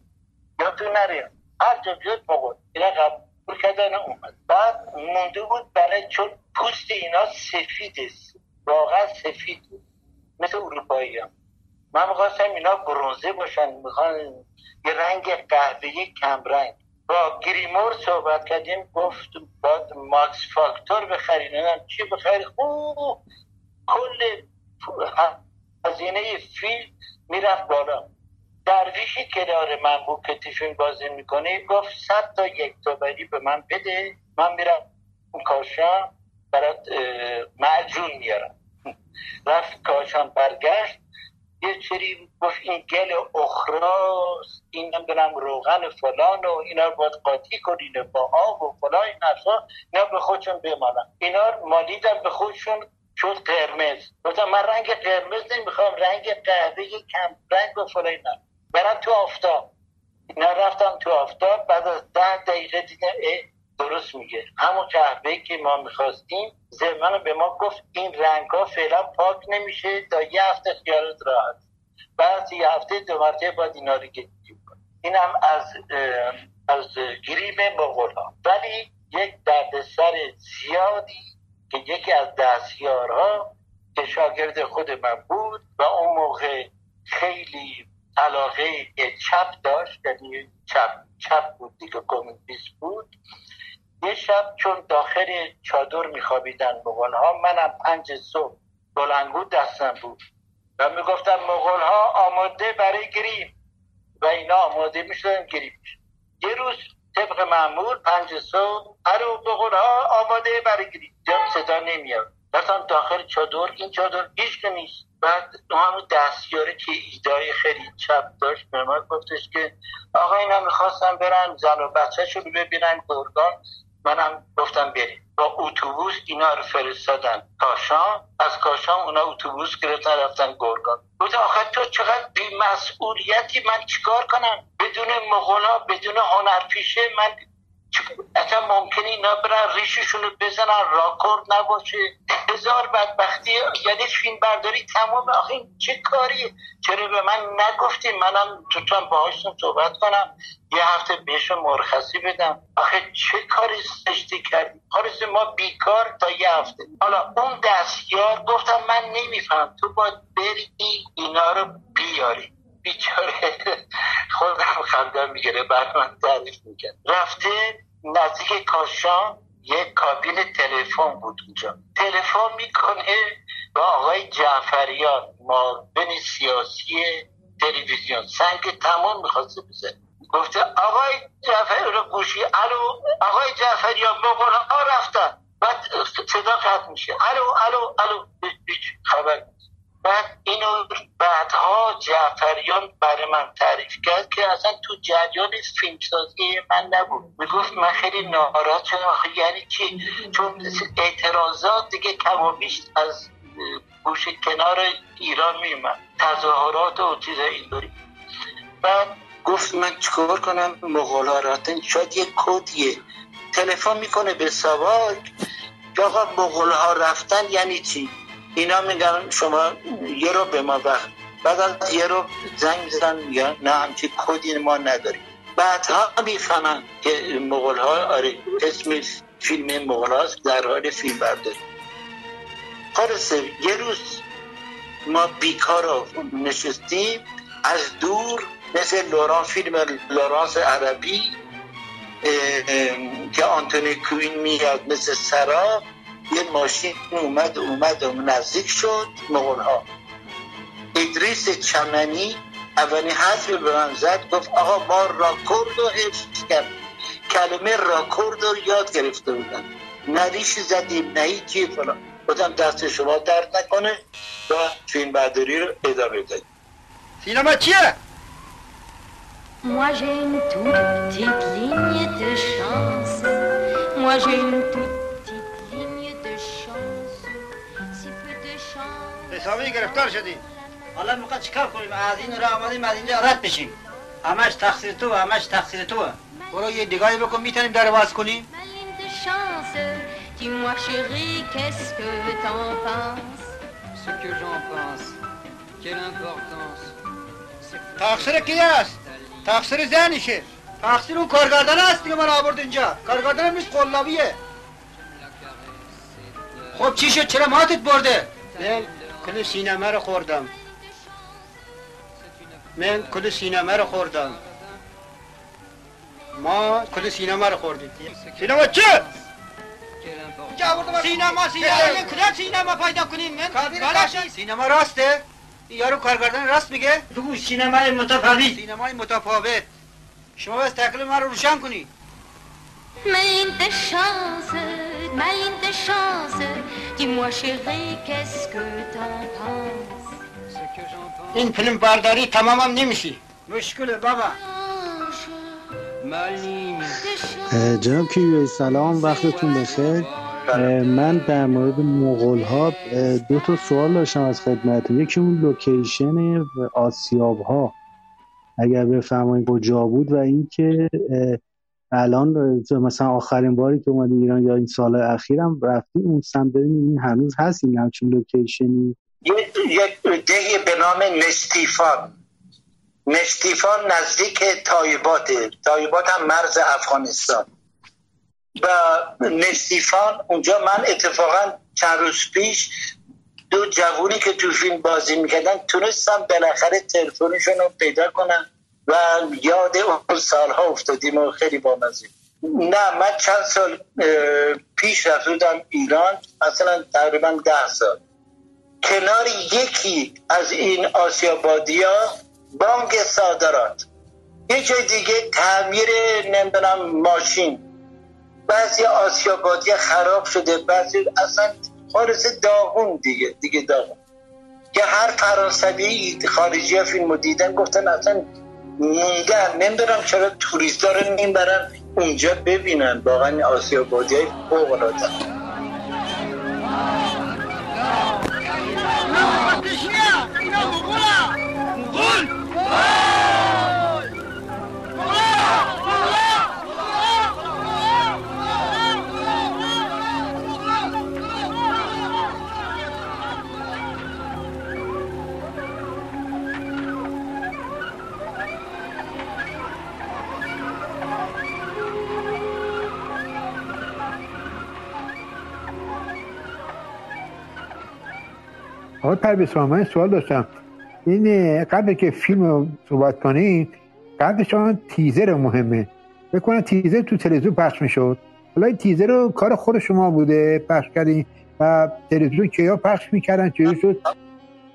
یا تو نریم هر جا بیاد مغول. اینا قبول کردن اومد. بعد مونده بود برای چون پوست اینا سفید است. واقعا سفید بود. مثل اروپایی هم. من می‌خواستم اینا برونزه باشن. می‌خوان یه رنگ قهوه‌ای کمرنگ. با گریمور صحبت کردیم. گفت باید ماکس فاکتور بخرین. چی بخری؟ خوب. کل هزینه فیلم می‌رفت بالا. درویشی کنار من بود که تیفین بازی می‌کنه گفت صد تا یک توبری به من بده. من میرم کاشان برات معجون میارم رفت کاشان برگشت. یه سری گفت این گل اخراست این نمی‌دونم روغن فلان و اینا رو باید قاطی کنین با آب و فلان این حرفا. اینا به خودشون بمانن. اینا مالیدن به خودشون. شد قرمز. گفتم من رنگ قرمز نمی‌خوام رنگ قهوه کم رنگ و فلان برم تو آفتاب. اینا رفتم تو آفتاب بعد از ده دقیقه دیدم درست میگه. همون قهوه که ما می‌خواستیم زمانو به ما گفت این رنگ ها فعلا پاک نمیشه تا یه هفته خیالت راحت. بعد یه هفته دو مرتبه باید اینا رو گریم این هم از از گریم مغول ها ولی یک دردسر زیادی که یکی از دستیارها که شاگرد خود من بود و اون موقع خیلی علاقه چپ داشت یعنی چپ چپ بود دیگه کمونیست بود. یه شب چون داخل چادر میخوابیدن مغول منم پنج صبح بلنگو دستم بود و می‌گفتم مغول ها آماده برای گریم و اینا آماده می‌شدن گریم. یه روز طبق معمول پنج صبح الو مغول ها آماده برای گریم جام صدا نمیاد. رفتم داخل چادر این چادر هیچ نیست. بعد همون دستیاره که ایدای خیلی چپ داشت به ما گفتش که آقا اینا می‌خواستم برن زن و بچه شو ببینن گرگان. منم گفتم بریم. با اتوبوس اینا رو فرستادن کاشان. از کاشان اونا اتوبوس گرفتن رفتن گرگان. گفت آخه تو چقدر بیمسئولیتی؟ من چیکار کنم؟ بدون مغولا بدون هنرپیشه من اصلا ممکنه اینا برن ریششون رو بزنن راکورد نباشه. هزار بدبختی یعنی فیلم برداری تمام. آخه این چه کاریه چرا به من نگفتی؟ منم تو باهاشون صحبت کنم. یه هفته بهشون مرخصی بدم. آخه چه کاری سشتی کردی؟ خالص ما بیکار تا یه هفته. حالا اون دستیار گفتم من نمیفهم. تو باید بری اینا رو بیاری. بیچاره. خودم خندم می‌گیره بعد من تعریف می‌کرد رفته نزدیک کاشان یک کابین تلفن بود اونجا. تلفن می‌کنه با آقای جعفریان معاون سیاسی تلویزیون. سنگ تمام می‌خواسته بزن گفته آقای جعفری رو گوشی. الو آقای جعفریان مغول ها رفتن. بعد صدا قطع میشه. الو الو الو. هیچ خبر بعد اینو بعدها جعفریان برای من تعریف کرد که اصلا تو جریان فیلمسازی من نبود. می‌گفت من خیلی ناراحت شدم. آخه یعنی چی؟ چون اعتراضات دیگه کمابیش از گوش کنار ایران میومد تظاهرات و چیزای اینطوری. بعد گفت من چیکار کنم؟ مغالا رفتن شاید یه کدیه. تلفن می‌کنه به سواک آقا مغول ها رفتن یعنی چی؟ اینا میگن شما یه رو به ما وقت بعد از یه رو زنگ می‌زنن میگن نه همچی کدی ما نداریم. بعدها می‌فهمن که مغول ها آره اسم فیلم مغول هاست در حال فیلم برداری. خالصه یه روز ما بیکار نشستیم از دور مثل لوران فیلم لورانس عربی که آنتونی کوین میاد مثل سرا یه ماشین اومد اومد و نزدیک شد مغول ها ادریس چمنی اولین حرف به من زد گفت آقا ما راکورد رو حفظ کرد کلمه راکورد رو یاد گرفته بودن نریش زدیم نه هیچی فلان. بودم دست شما درد نکنه و فیلم برداری رو ادامه دادیم سینما چیه؟ Moi j'ai une toute petite ligne de chance. Moi j'ai une toute حسابی گرفتار شدی. حالا می‌خواد چیکار کنیم؟ از این راه آمدیم از اینجا رد بشیم. همش تقصیر تو همش تقصیر تو برو یه نگاهی بکن می‌تونیم در باز کنیم. Ma ligne de chance. Dis-moi chérie, qu'est-ce que t'en penses? Ce que j'en pense, quelle importance. تقصیر کی است؟ تقصیر زنشه. تقصیر اون کارگردان است که من آورد اینجا. کارگردان نیست قلابیه. خب چی شد؟ چرا ماتت برده؟ کل سینما رو خوردم. من کل سینما رو خوردم. ما کل سینما رو خوردیم. سینما چه؟ سینما سینما. کجا سینما پیدا کنیم؟ من سینما راسته؟ یارو کارگردان راست میگه؟ بگو سینمای متفاوت. سینمای متفاوت. شما بس تکلیف من رو روشن کنی. Ma ligne de chance, ma ligne de chance. Dis-moi chérie, qu'est-ce que t'en penses? این فیلم برداری تمامم نمیشی مشکله بابا جناب کیمیاوی سلام وقتتون بخیر من در مورد مغول ها دو تا سوال داشتم از خدمتتون یکی اون لوکیشن آسیاب ها اگر بفرمایید کجا بود و اینکه الان مثلا آخرین باری که اومدی ایران یا این سال اخیرم رفتی اون سمت این هنوز هست این همچین لوکیشنی؟ یک دهی به نام نشتیفان. نستیفان نزدیک تایباته تایبات هم مرز افغانستان. و نستیفان اونجا من اتفاقا چند روز پیش دو جوونی که تو فیلم بازی می‌کردن تونستم بالاخره تلفنشون رو پیدا کنم و یاد اون سالها افتادیم و خیلی بامزه. نه من چند سال پیش رفته بودم ایران مثلا تقریبا ده سال. کنار یکی از این آسیابادی ها بانک صادرات. یه جای دیگه تعمیر نمی‌دونم ماشین. بعضی آسیابادی خراب شده بعضی اصلا خالص داغون دیگه دیگه داغون. که هر فرانسوی خارجی ها فیلم دیدن گفتن اصلا موندن نمی‌دونم چرا توریست رو نمی‌برن اونجا ببینن واقعا آسیابادی های فوق العاده آقای پرویز من سوال داشتم. این قبل که فیلم رو صحبت کنین قبل شما تیزر مهمه. بکنن تیزر تو تلویزیون پخش می‌شد. حالا این تیزر رو کار خود شما بوده پخش کردین و تلویزیون کیا پخش می‌کردن چجوری شد؟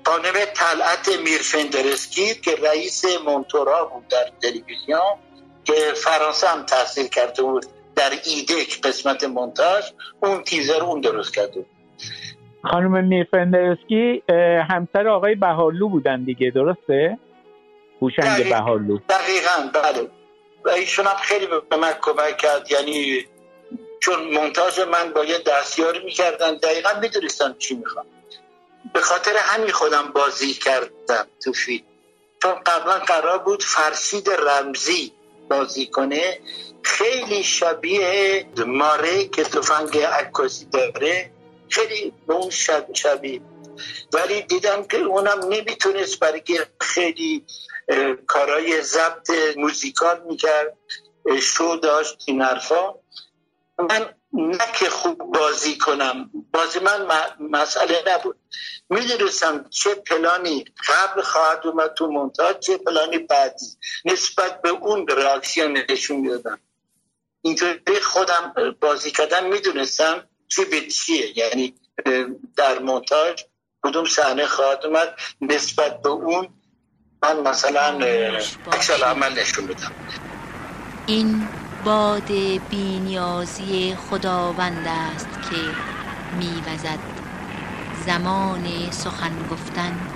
خانم طلعت میرفندرسکی که رئیس مونتورا بود در تلویزیون که فرانسه هم تحصیل کرده بود در ایدک قسمت مونتاژ اون تیزر اون درست کرده خانم میرفندرسکی اه، همسر آقای بهارلو بودن دیگه درسته؟ هوشنگ بهارلو دقیقا بله. و ایشون هم خیلی به من کمک کرد یعنی چون مونتاژ من باید دستیاری می‌کردن دقیقا می‌دونستم چی می‌خوام. به خاطر همین خودم بازی کردم تو فیلم. چون قبلا قرار بود فرشید رمزی بازی کنه. خیلی شبیه ماره که تفنگ عکاسی داره. خیلی به اون شب شبیه. ولی دیدم که اونم نمی‌تونست برای که خیلی کارهای ضبط موزیکال می‌کرد. شو داشت این حرفا. من نه که خوب بازی کنم. بازی من مسئله نبود. می‌دونستم چه پلانی قبل خواهد اومد تو مونتاژ چه پلانی بعدی. نسبت به اون reaکشن نشون می‌دادم. اینطوری خودم بازی کردم می‌دونستم. چی به چیه یعنی در مونتاژ کدوم صحنه خواهد اومد؟ نسبت به اون من مثلا عکس عمل نشون بدم این باد بینیازی خداوند است که میوزد. زمان سخن گفتن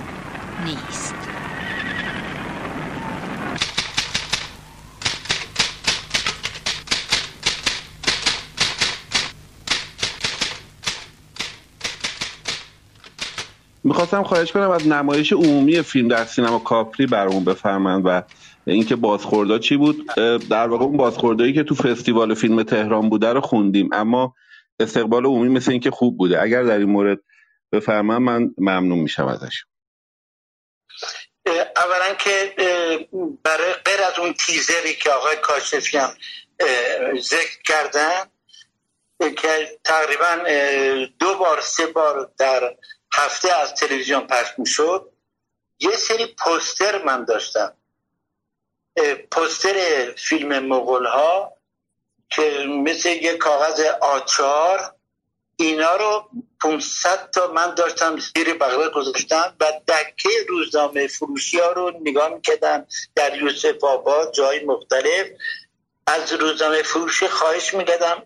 نیست. می‌خواستم خواهش کنم از نمایش عمومی فیلم در سینما کاپری برامون بفرمند و اینکه بازخوردا چی بود؟ در واقع اون بازخوردایی که تو فستیوال فیلم تهران بوده رو خوندیم اما استقبال عمومی مثل اینکه خوب بوده. اگر در این مورد بفرمایید من ممنون میشم ازش. اولا که برای غیر از اون تیزری که آقای کاشفی هم ذکر کردن که تقریبا دو بار سه بار در هفته از تلویزیون پخش می‌شد. یه سری پوستر من داشتم. پوستر فیلم مغول ها که مثل یه کاغذ آچار اینا رو 500 تا من داشتم زیر بغل گذاشتم و دکه روزنامه فروشی ها رو نگاه می‌کردم در یوسف آباد جای مختلف. از روزنامه فروشی خواهش می‌کردم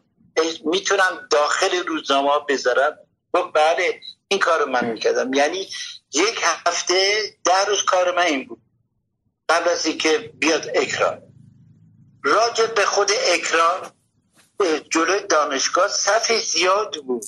می‌تونم داخل روزنامه بذارم. بله این کار من می‌کردم. یعنی یک هفته ده روز کار من این بود. قبل از اینکه بیاد اکران. راجع به خود اکران جلوی دانشگاه صف زیاد بود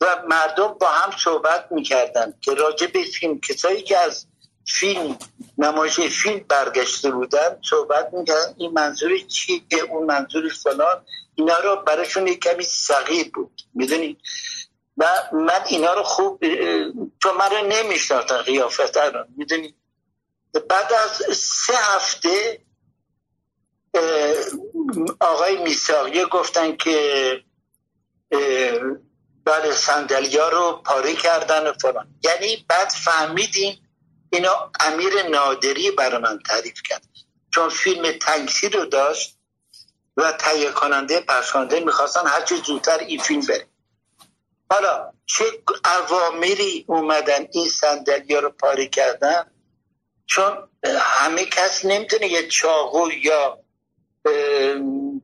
و مردم با هم صحبت می‌کردن که راجع به فیلم کسایی که از فیلم نمایش فیلم برگشته بودن صحبت می‌کردن این منظور چیه اون منظور فلان اینا رو براشون کمی صغیر بود. می‌دونید و من اینا رو خوب تو من رو نمیشناختن قیافت رو می‌دونید بعد از سه هفته آقای میساقیه گفتن که بله سندلیا رو پاره کردن و فلان. یعنی بعد فهمیدیم اینا امیر نادری برای من تعریف کرد. چون فیلم تنگسی رو داشت و تهیه کننده پسخانده می‌خواستن هرچی زودتر این فیلم بره. حالا چه عوامری اومدن این سندلیا رو پاره کردن؟ چون همه کس نمی‌تونه یه چاقو یا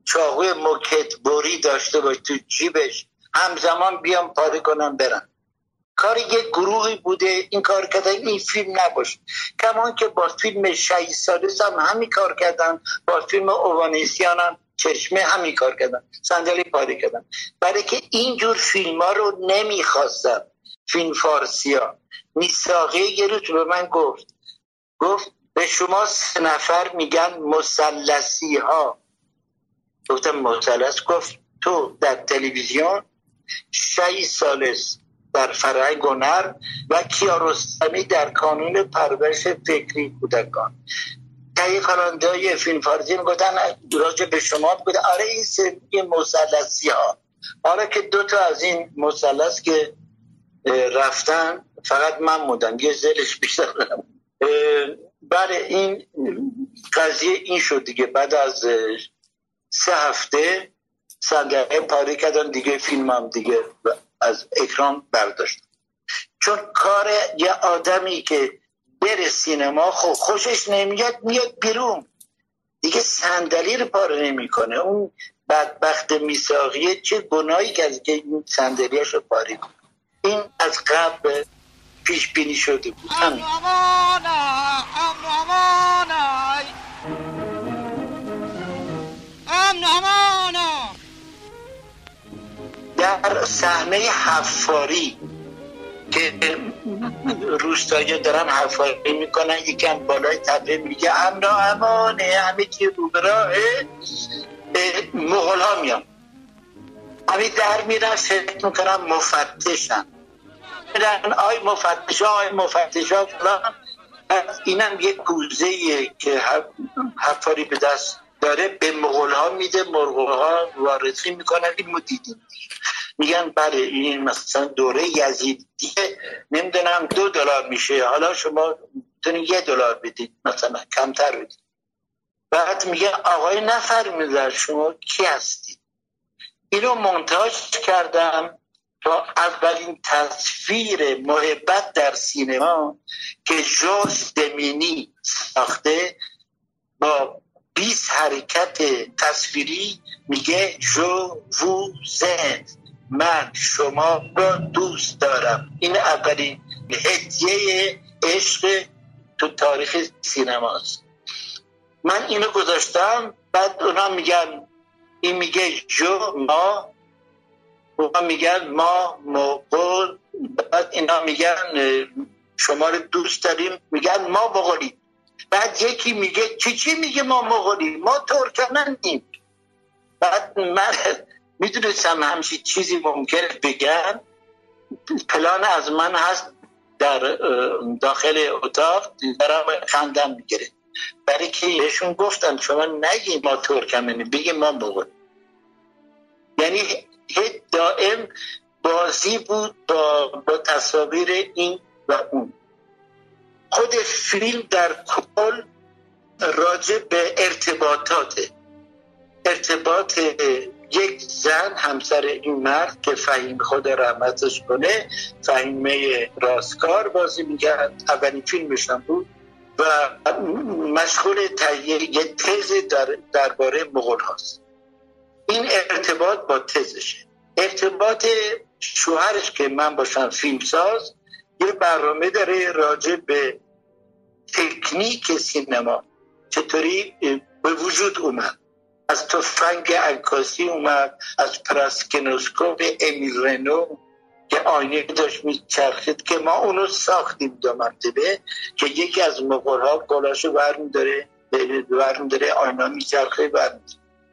چاقوی موکت بوری داشته باشه تو جیبش همزمان بیام پاره کنم برم کار یک گروهی بوده این کار کردن این فیلم نباشه. کمان که با فیلم شهید سالس هم همین کار کردن با فیلم اوانیسیان هم چشمه همین کار کردن صندلی پاره کردن. برای که اینجور فیلم ها رو نمی‌خواستن فیلم فارسی ها یه روز به من گفت. گفت به شما سه نفر میگن مسلسی ها گفتم مسلس گفت تو در تلویزیون شهی سالس در فرهنگ هنر و کیارستمی در کانون پرورش فکری کودکان. تهیه کننده های فیلم فارسی می‌گفتن راجع به شما می‌گفتن آره این سری مسلسی ها. آره که دو تا از این مسلس که رفتن فقط من بودم یه زلش بیشتر بله این قضیه این شد دیگه. بعد از سه هفته صندلی پاره کردن دیگه فیلم هم دیگه از اکران برداشت. چون کار یه آدمی که بره سینما خب خوشش نمیاد میاد بیرون. دیگه صندلی رو پاره نمی‌کنه. اون بدبخت میساقیه چه گناهی که که این صندلیاش رو پاره کنه این از قبل پیش بینی شده بود. همین. در صحنه حفاری که روستایی دارن حفاری می‌کنن یکم بالای تپه میگه امنا امانه همه چی رو براهه مغول ها میان. همه در میرن فکر می‌کنن مفتشن. میرن آی مفتش آی مفتش ها فلان اینم یه کوزه که حفاری به دست داره به مغول ها میده مغول ها وارسی می‌کنن این میگن بله این مثلا دوره یزیدیه نمی‌دونم دو دلار میشه. حالا شما می‌تونید یه دلار بدید مثلا کمتر بدید. بعد میگه آقای نفر شما کی هستید اینو منتاج کردم با اولین تصویر محبت در سینما که جوز دمینی ساخته با 20 حرکت تصویری میگه جو وو زن. من شما را دوست دارم. این اولین هدیه عشق تو تاریخ سینماست. من اینو گذاشتم بعد اونا میگن این میگه جو ما. اونا میگن ما مغول بعد اینا میگن شما رو دوست داریم. میگن ما مغولیم بعد یکی میگه چی چی میگه ما مغولیم ما ترکمنیم. بعد من می‌دونستم همچی چیزی ممکنه بگن پلان از من هست در داخل اتاق دارم خندم می‌گیره. برای که بهشون گفتم شما نگی ما ترکمنی بگی ما مغول. یعنی دائم بازی بود با, با تصاویر این و اون. خود فیلم در کل راجع به ارتباطاته. ارتباط یک زن همسر این مرد که فهیم خود رحمتش کنه فهیمه راستکار بازی میگرد اولین فیلمشان بود و مشغول تهیه یه تز در درباره مغول هاست. این ارتباط با تزشه. ارتباط شوهرش که من باشم فیلمساز یه برنامه داره راجع به تکنیک سینما. چطوری؟ به وجود اومد. از تفنگ انکاسی اومد از پراسکنوسکوپ امیل رنو که آینه داشت میچرخید که ما اونو ساختیم دو مرتبه که یکی از مغول ها گلاشو برمیداره برمیداره آینه میچرخه بر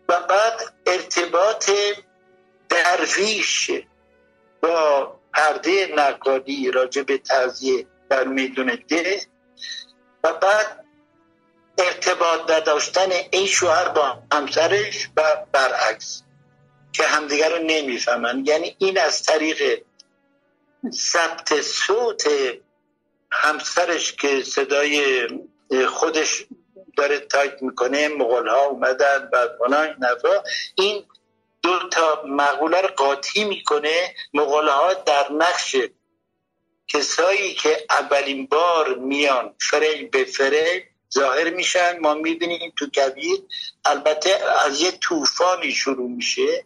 و بعد ارتباط درویش با پرده نقادی راجع به در میدون ده و بعد ارتباط نداشتن این شوهر با همسرش و برعکس که همدیگر رو نمی‌فهمن. یعنی این از طریق ثبت صوت همسرش که صدای خودش داره تایپ می‌کنه مغول ها اومدن و نفا این دو تا مقوله رو قاطی می‌کنه. مغول ها در نقش کسایی که اولین بار میان فریل به فریل ظاهر میشن ما می‌بینیم تو کبیر البته از یه طوفانی شروع میشه.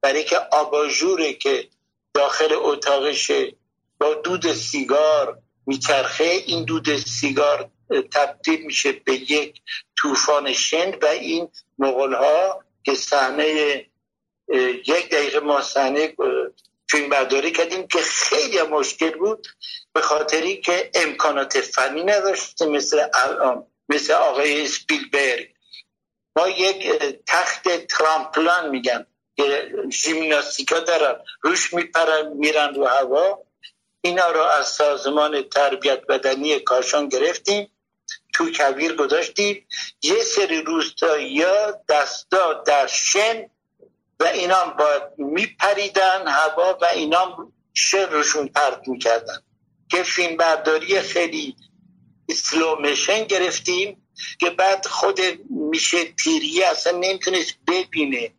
برای که آباژوره که داخل اتاقشه با دود سیگار میچرخه. این دود سیگار تبدیل میشه به یک طوفان شند و این مغول ها که صحنه یک دقیقه ما صحنه فیلم برداری کردیم که خیلی مشکل بود به خاطری که امکانات فنی نداشته مثل الان. مثل آقای سپیلبرگ. ما یک تخت ترامپلان میگن که ژیمناستیکا دارن روش میپرن میرن رو هوا. اینا رو از سازمان تربیت بدنی کاشان گرفتیم تو کویر گذاشتیم. یه سری روستایی دستا در شن و اینا با میپریدن هوا و اینا روشون پرد می‌کردن. که فیلم برداری خیلی اسلومشن گرفتیم که بعد خود میشه پیری اصلا نمی‌تونست ببینه.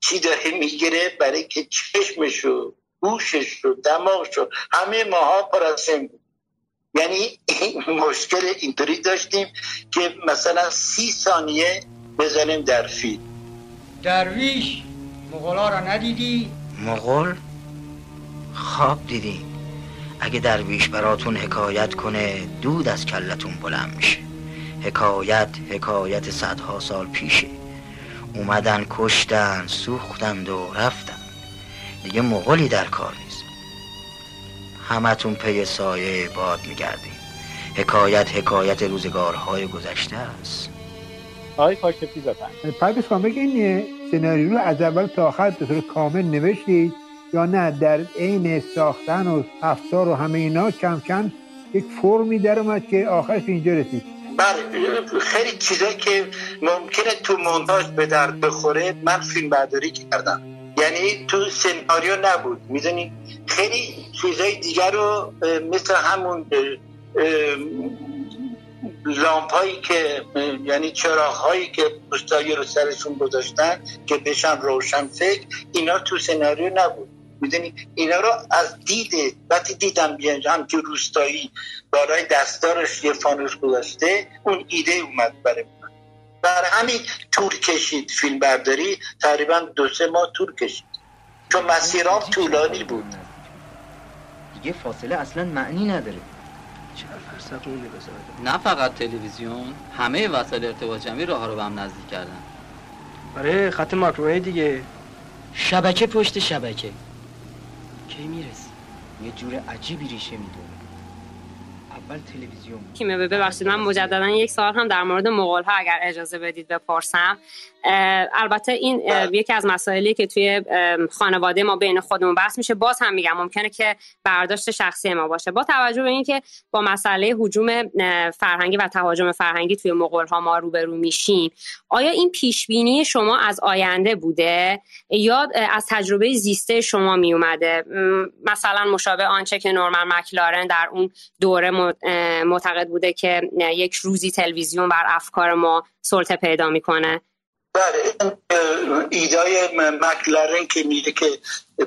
چی داره می‌گیره؟ برای که چشمشو گوشش رو دماغش رو همه ماها پر از بود. یعنی این مشکل اینطوری داشتیم که مثلا سی ثانیه بزنیم در فیلم. درویش مغلا را ندیدی؟ مغول؟ خواب دیدیم. اگه درویش براتون حکایت کنه دود از کلتون بلند میشه. حکایت حکایت صدها سال پیشه. اومدن کشتن سوختند و رفتن. دیگه مغولی در کار نیست. همتون پی سایه باد میگردیم حکایت حکایت روزگارهای گذشته است. آقای کاشفی بفرمایید. پرویز خان بگه این سناریو رو از اول تا آخر به طور کامل نوشتید. یا نه در عین ساختن و افزار و همه اینا کم کم یک فرمی در اومد که آخرش اینجا رسید. بله خیلی چیزایی که ممکنه تو مونتاژ به درد بخوره من فیلم برداری کردم. یعنی تو سناریو نبود می‌دونی؟ خیلی چیزای دیگر رو مثل همون لامپ هایی که یعنی چراغ هایی که دوستایی رو سرشون گذاشتن که بشن روشن فکر اینا تو سناریو نبود. می‌دونی؟ اینا رو از دید وقتی دیدم هم که روستایی بالای دستارش یه فانوس گذاشته اون ایده اومد برای من. بر همین تور کشید فیلم برداری تقریبا دو سه ماه تور کشید. چون مسیرام طولانی بود. دیگه فاصله اصلا معنی نداره. نه فقط تلویزیون همه وسایل ارتباط جمعی راه رو به هم نزدیک کردن. آره خط ماکروی دیگه. شبکه پشت شبکه. کی می‌رسی؟ یه جور عجیبی ریشه می‌دونه اول تلویزیون. کیمه ببخشید من مجددا یک سال هم در مورد مغول ها اگر اجازه بدید بپرسم. البته این یکی از مسائلی که توی خانواده ما بین خودمون بحث میشه باز هم میگم ممکنه که برداشت شخصی ما باشه. با توجه به اینکه با مسئله حجوم فرهنگی و تهاجم فرهنگی توی مغول ها ما روبرو میشیم آیا این پیش بینی شما از آینده بوده؟ یا از تجربه زیسته شما میومده؟ مثلا مشابه آنچه که نورمن مکلارن در اون دوره معتقد بوده که یک روزی تلویزیون بر افکار ما سلطه پیدا می‌کنه. بله ایدای مکلارن که میگه که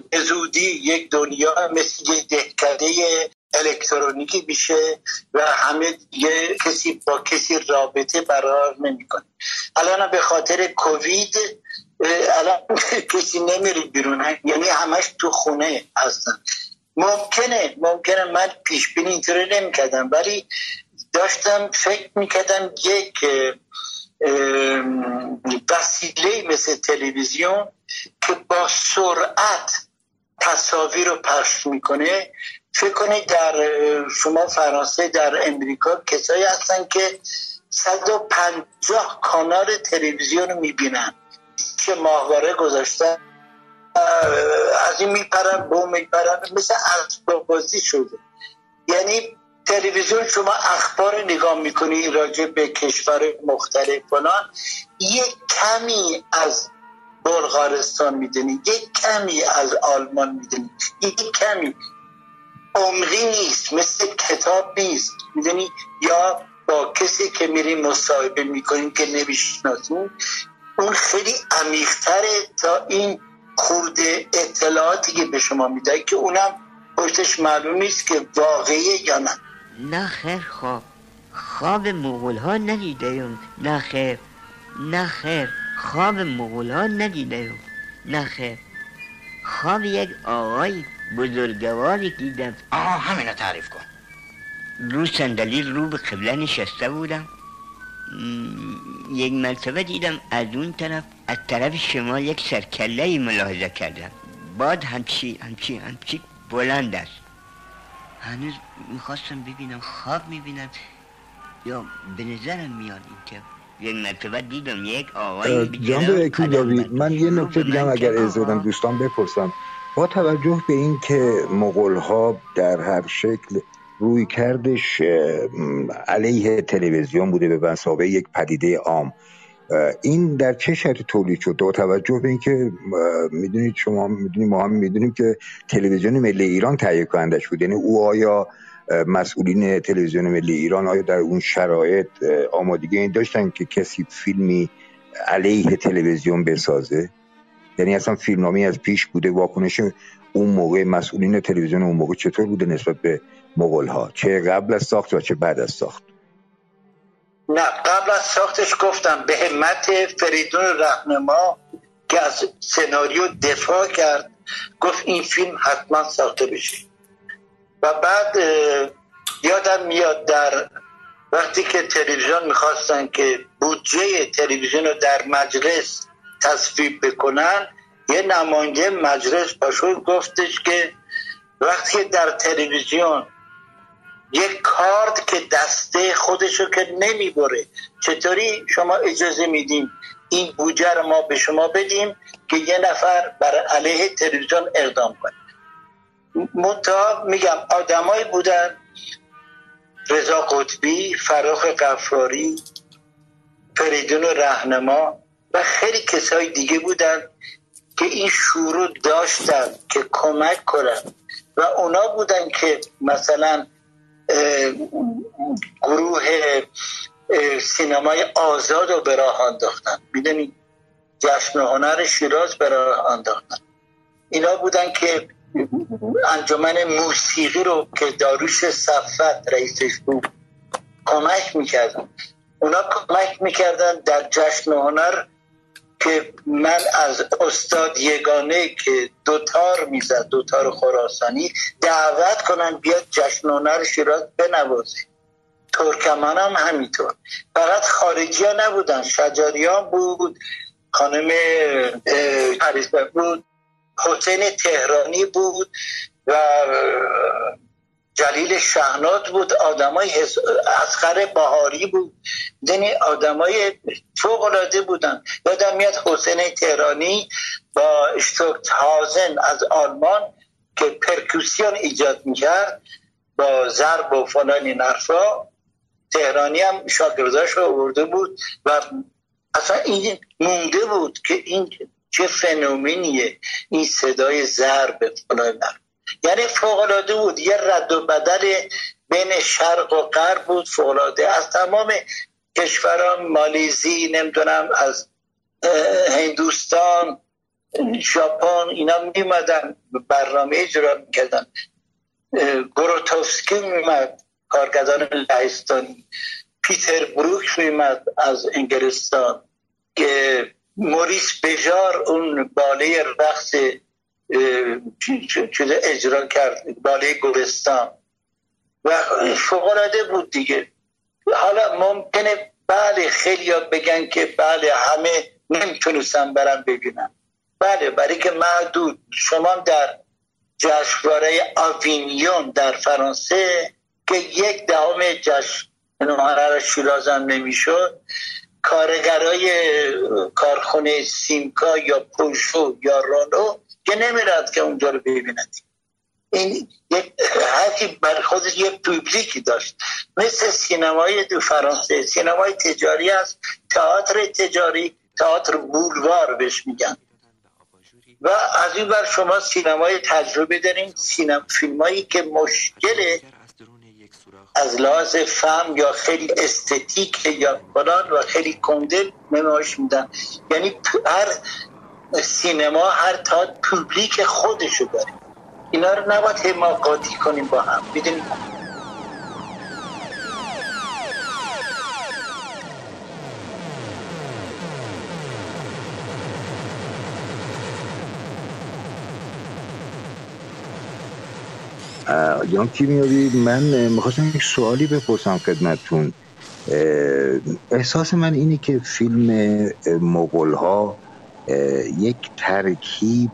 به زودی یک دنیا مثل یک دهکده الکترونیکی میشه و همه یه کسی با کسی رابطه برقرار نمی‌کنه. الان به خاطر کووید الان کسی نمیره بیرون یعنی همش تو خونه هستن. ممکنه ممکنه من پیش بینی اینطوری نمی‌کردم ولی داشتم فکر می‌کردم یک وسیله مثل تلویزیون که با سرعت تصاویر رو پخش می‌کنه فکر کنید در شما فرانسه در امریکا کسایی هستن که 150 کانال تلویزیون رو می‌بینن که ماهواره گذاشتن از این میپرن به اون میپرن مثل اسباب بازی شده یعنی تلویزیون شما اخبار نگاه می‌کنی راجع به کشور مختلف فلان یک کمی از بلغارستان می‌دونی یک کمی از آلمان می‌دونی یک کمی. عمقی نیست مثل کتاب نیست می‌دونی؟ یا با کسی که میریم مصاحبه می‌کنیم که نمی‌شناسیم اون خیلی عمیقتره تا این خورده اطلاعاتی که به شما میده که اونم پشتش معلوم نیست که واقعیه یا نه. نه خیر خواب. خواب مغول ها ندیدم نه خیر. نه خیر. خواب مغول ها ندیدم نه خیر. خواب یک آقای بزرگواری دیدم. آها همینو تعریف کن. رو صندلی رو به قبله نشسته بودم. یک مرتبه دیدم از اون طرف از طرف شما یک سرکله ملاحظه کردم. بعد همچی همچی همچی بلند است. هنوز می‌خواستم ببینم خواب می‌بینم یا به نظرم میاد این که یک مرتبه دیدم یک آقای جان داوید من یه نکته دیگه اگر از دوستان بپرسم. با توجه به این که مغول ها در هر شکل روی کردش علیه تلویزیون بوده به مسابقه یک پدیده عام این در چه شرطی تولید شد؟ با توجه به اینکه می‌دونید شما می‌دونید ما هم می‌دونیم که تلویزیون ملی ایران تهیه کنندش بود. یعنی او آیا مسئولین تلویزیون ملی ایران آیا در اون شرایط آمادگی این داشتن که کسی فیلمی علیه تلویزیون بسازه؟ یعنی اصلا فیلمنامه از پیش بوده واکنش اون موقع مسئولین تلویزیون اون موقع چطور بوده نسبت به مغول ها چه قبل از ساخت و چه بعد از ساخت؟ نه قبل از ساختش گفتم به همت فریدون رهنما که از سناریو دفاع کرد گفت این فیلم حتما ساخته بشه. و بعد یادم میاد در وقتی که تلویزیون می‌خواستن که بودجه تلویزیون رو در مجلس تصویب بکنن یه نماینده مجلس پاشون گفتش که وقتی در تلویزیون یک کارت که دسته خودشو که نمی‌بره چطوری شما اجازه میدیم این بودجه رو ما به شما بدیم که یه نفر بر علیه تلویزیون اقدام کنه؟ منتها میگم آدمایی بودن. رضا قطبی فراخ قفاری فریدون رهنما و خیلی کسای دیگه بودن که این شروع داشتن که کمک کنن. و اونا بودن که مثلا گروه سینمای آزاد رو به راه انداختن. می‌دونی؟ جشن هنر شیراز به راه انداختن. اینا بودن که انجمن موسیقی رو که داروش صفت رئیسش بود کمک می‌کردن. اونا کمک می‌کردن در جشن هنر که من از استاد یگانه که دوتار می‌زد دوتار خراسانی دعوت کنن بیاد جشن هنر شیراز بنوازه. ترکمان هم همینطور. فقط خارجی ها نبودن شجریان بود خانم پریسبه بود. حسین تهرانی بود و جلیل شهنات بود. آدمای اسخر بهاری بود. یعنی آدمای فوق العاده بودن. یادم میاد حسین تهرانی با هازن از آلمان که پرکوسیون ایجاد می‌کرد با ضرب و فلان این تهرانی هم شاگرداش رو آورده بود و اصلا این مونده بود که این چه فنومنیه؟ این صدای ضرب فلان یعنی فوقلاده بود. یه رد و بدل بین شرق و غرب بود. فوقلاده از تمام کشوران مالیزی نمی‌دونم از هندوستان ژاپن اینا میمدن برنامه اجرا می‌کردن. گروتوفسکی میمد کارگردان لهستانی. پیتر بروک میمد از انگلستان. که موریس بجار اون باله رقص چیز اجرا کرد باله گلستان. و فوقلاده بود دیگه. حالا ممکنه بله خیلی بگن که بله همه نمی‌تونستم برم ببینم بله برای که محدود شما در جشنواره آوینیون در فرانسه که یک دهم جشن هنر شیرازم نمی‌شد کارگرای کارخونه سیمکا یا پوشو یا رانو که نمیرد که اونجا رو ببیند. این یک هرکی بر خودش یک پوبلیکی داشت. مثل سینمای دو فرانسه. سینمای تجاری است. تئاتر تجاری تئاتر بولوار بهش میگن. و از این بر شما سینمای تجربه داریم. سینما فیلمایی که مشکل از لحاظ فهم یا خیلی استتیک یا فلان و خیلی کنده نمایش میدن. یعنی هر سینما هر تا پوبلیک خودشو داره. اینا رو نباید حماقاتی کنیم با هم. می‌دونیم جان کیمیاوی من می‌خواستم یک سوالی بپرسم خدمتتون. احساس من اینه که فیلم مغول ها یک ترکیب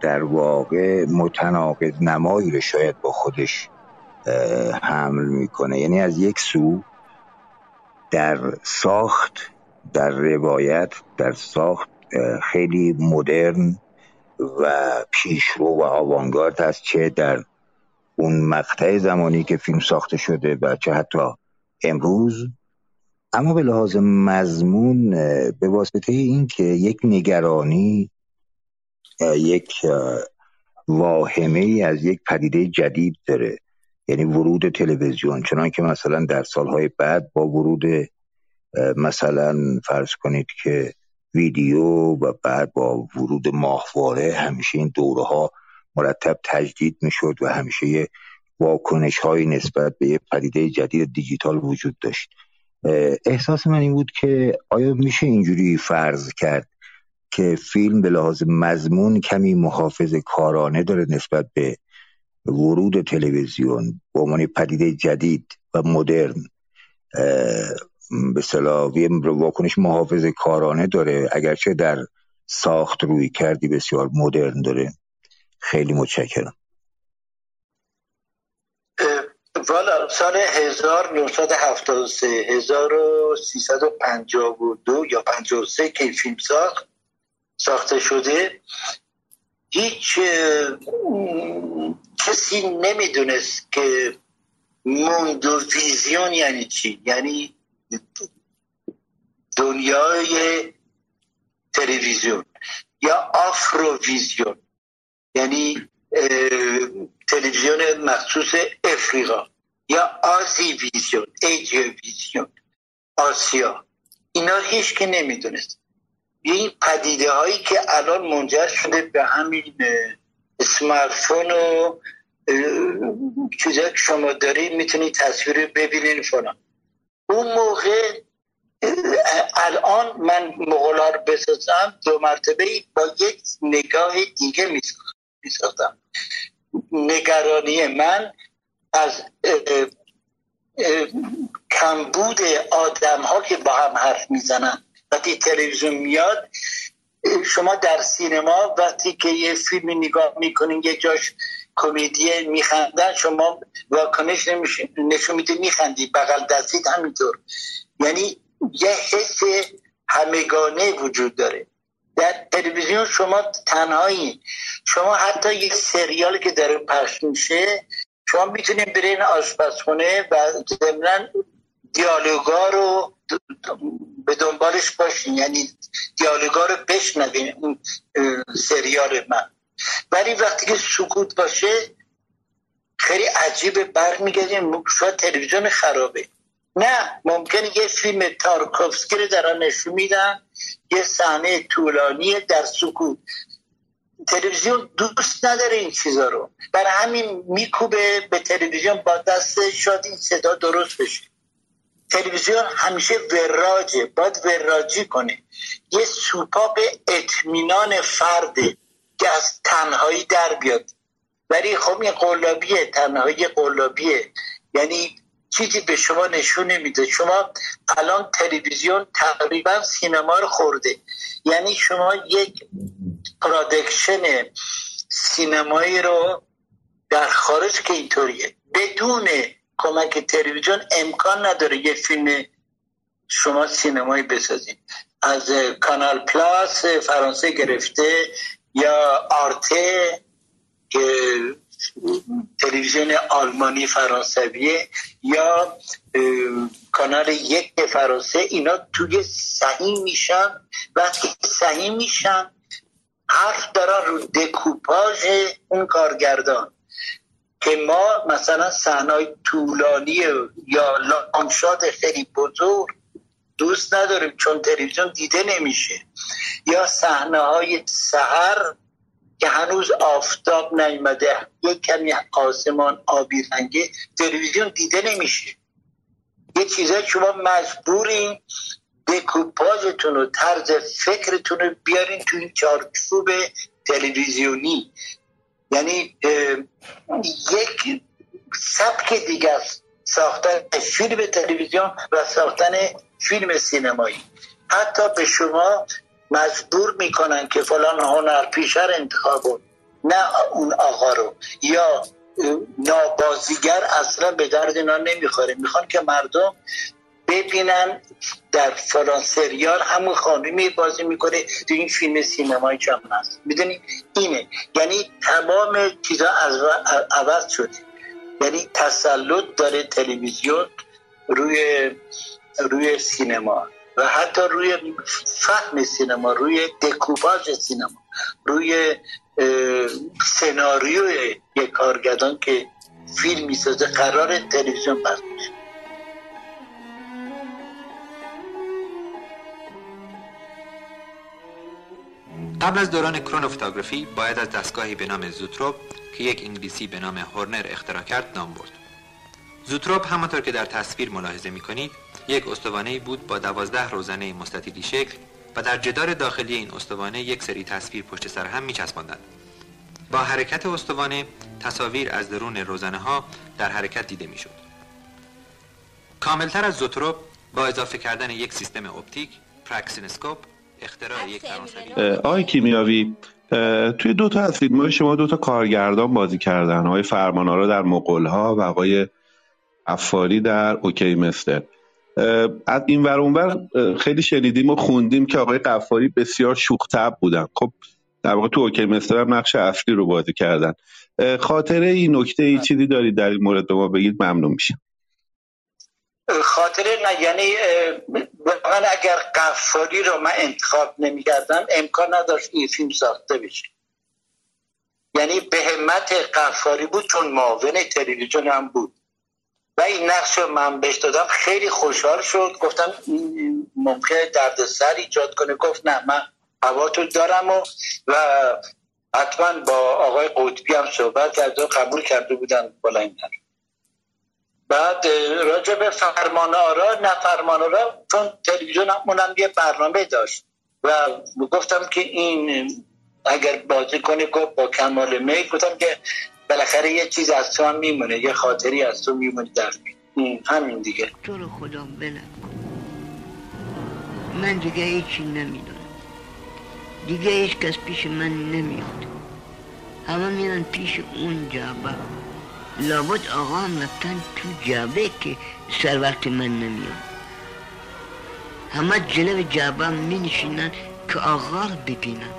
در واقع متناقض نمایی رو شاید با خودش حمل می‌کنه. یعنی از یک سو در ساخت در روایت در ساخت خیلی مدرن و پیشرو و آوانگارد هست چه در اون مقطع زمانی که فیلم ساخته شده و چه حتی امروز. اما به لحاظ مضمون به واسطه این که یک نگرانی یک واهمه ای از یک پدیده جدید داره یعنی ورود تلویزیون. چنان که مثلا در سالهای بعد با ورود مثلا فرض کنید که ویدیو و بعد با ورود ماهواره همیشه این دوره ها مرتب تجدید می‌شد و همیشه واکنش های نسبت به پدیده جدید دیجیتال وجود داشت. احساس من این بود که آیا میشه اینجوری فرض کرد که فیلم به لحاظ مضمون کمی محافظ کارانه داره نسبت به ورود تلویزیون به عنوان پدیده جدید و مدرن؟ به صلاح واکنش محافظ کارانه داره. اگرچه در ساخت روی کردی بسیار مدرن داره. خیلی متشکرم. والا سال 1973 1352 یا 53 که فیلم ساخت ساخته شده هیچ کسی نمی‌دونست که موندوویزیون یعنی چی؟ یعنی دنیای تلویزیون یا آفروویزیون. یعنی تلویزیون مخصوص افریقا یا آزی ویزیون ایجی ویزیون آسیا. اینا هیچ که نمی‌دونست. این پدیده هایی که الان منجر شده به همین سمارتفون و چیزایی که شما دارید می‌تونید تصویر ببینین فلان. اون موقع الان من مغلا رو بسازم دو مرتبه با یک نگاه دیگه می‌سازم نگرانی من از کمبود آدم ها که با هم حرف می‌زنن. وقتی تلویزیون میاد شما در سینما وقتی که یه فیلم نگاه می‌کنین یه جاش کمدی میخندن شما واکنش نشون میده میخندی بغل دستید همینطور. یعنی یه حس همگانه وجود داره. در تلویزیون شما تنهایی. شما حتی یه سریال که داره پخش میشه شما می‌تونید برین آشپزخونه و ضمنا دیالوگا رو به دنبالش باشین. یعنی دیالوگا رو بشنوین اون سریال من. ولی وقتی که سکوت باشه خیلی عجیبه. برمیگردیم شاید تلویزیون خرابه. نه ممکنه یه فیلم تارکوفسکی رو در نشون میدن. یه صحنه طولانی در سکوت. تلویزیون دوست نداره این چیزا رو. برای همین میکوبه به تلویزیون با دست شاید این صدا درست بشه. تلویزیون همیشه وراجه باید وراجی کنه. یه سوپاپ اطمینان فرده. که از تنهایی در بیاد. ولی خب این قلابیه تنهایی قلابیه. یعنی چیزی به شما نشون نمیده. شما الان تلویزیون تقریبا سینما رو خورده. یعنی شما یک پرادکشن سینمایی رو در خارج که اینطوریه. بدون کمک تلویزیون امکان نداره یه فیلم شما سینمایی بسازید. از کانال پلاس فرانسه گرفته یا آرته که تلویزیون آلمانی فرانسویه یا کانال یک فرانسه اینا توی صحیح میشن. وقتی صحیح میشن حرف دارن رو دکوپاژ اون کارگردان که ما مثلا صحنای طولانی یا لانشات خیلی بزرگ دوست نداریم چون تلویزیون دیده نمیشه. یا صحنه های سهر که هنوز آفتاب نیمده یک کمی آسمان آبی رنگه تلویزیون دیده نمیشه. یه چیزای شما مجبورین دکوپاژتون و طرز فکرتون رو بیارین تو این چارچوب تلویزیونی. یعنی یک سبک دیگه است. ساختن فیلم تلویزیون و ساختن فیلم سینمایی. حتی به شما مجبور می‌کنن که فلان هنر پیشر انتخاب کن نه اون آقا رو. یا نابازیگر اصلا به درد اینا نمی‌خوره. می‌خوان که مردم ببینن در فلان سریال همون خانمی بازی می‌کنه تو این فیلم سینمایی چم هست. می‌دونی؟ اینه. یعنی تمام چیزا از عوض شده. یعنی تسلط داره تلویزیون روی روی سینما و حتی روی فهم سینما روی دکوپاژ سینما روی سناریوی یک کارگردان که فیلم می‌سازه قرار تلویزیون پخش قبل از دوران کرونوفتاگرافی باید از دستگاهی به نام زوتروپ که یک انگلیسی به نام هورنر اختراع کرد نام برد. زوتروپ همانطور که در تصویر ملاحظه می کنید یک استوانه بود با دوازده روزنه مستطیلی شکل و در جدار داخلی این استوانه یک سری تصویر پشت سر هم می چسباندند. با حرکت استوانه تصاویر از درون روزنه ها در حرکت دیده می شد. کاملتر از زوتروپ با اضافه کردن یک سیستم اپتیک پراکسینوسکوپ اختراع یک فرانسوی آقای کیمیاوی توی دو تا از فیلم شما دو تا کارگردان بازی کردن. آقای فرمان‌آرا در مغول‌ها و آقای غفاری در اوکی مستر از این ور اونور خیلی شنیدیم و خوندیم که آقای غفاری بسیار شوخ‌طبع بودن. خب در واقع تو اوکی مستر هم نقش اصلی رو بازی کردن. خاطره این نکته ای چیزی دارید در این مورد به ما بگید ممنون میشم. خاطره نه یعنی واقعا اگر قفاری رو من انتخاب نمی‌کردم امکان نداشت این فیلم ساخته بشه. یعنی به همت قفاری بود چون معاون تلویزیون هم بود. و این نقش من بهش دادم. خیلی خوشحال شد. گفتم ممکنه درد سر ایجاد کنه. گفت نه من هوا تو دارم و, و حتما با آقای قطبی هم صحبت کرد و قبول کرده بودن بالا این بعد راجع به فرمان آرا نه فرمان آرا چون تلویزیون هم یه برنامه داشت. و گفتم که این اگر بازی کنی گفت با کمال می گفتم که بالاخره یه چیز از تو هم میمونه یه خاطری از تو میمونه در همین دیگه. تو رو خدا بلد من دیگه هیچی نمی‌دونم. دیگه هیچ کس پیش من نمیاد. همه میرن پیش اون جعبه. لابد آقا هم رفتن تو جعبه که سر وقت من نمیاد. همه جلو جعبه می نشینن که آقا رو ببینن.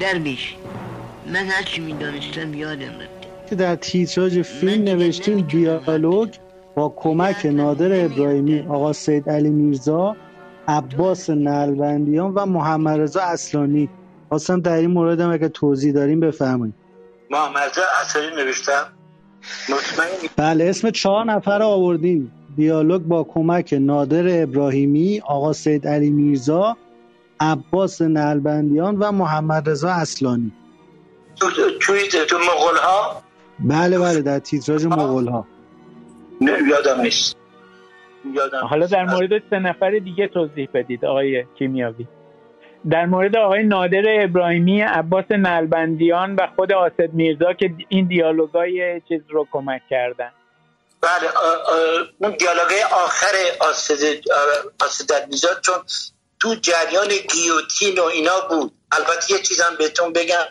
درویش من هرچی می‌دانستم یادم رفته در تیتراژ فیلم نوشتیم دیالوگ با کمک نادر ابراهیمی آقا سید علی میرزا عباس نلبندیان و محمد رضا اصلانی. خواستم در این مورد هم اگه توضیح داریم بفرمایید. محمد رضا اصلانی نوشتم. مطمئن بله اسم چهار نفر آوردیم دیالوگ با کمک نادر ابراهیمی آقا سید علی میرزا عباس نلبندیان و محمد رضا اصلانی. تو تو مغول ها بله بله در تیتراژ مغول ها یادم نیست. حالا در مورد سه نفر دیگه توضیح بدید آقای کیمیاوی. در مورد آقای نادر ابراهیمی عباس نلبندیان و خود آسد میرزا که این دیالوگای چیز رو کمک کردن. بله اون دیالوگای آخر آسد میرزا چون تو جریان گیوتین و اینا بود. البته یه چیزم بهتون بگم.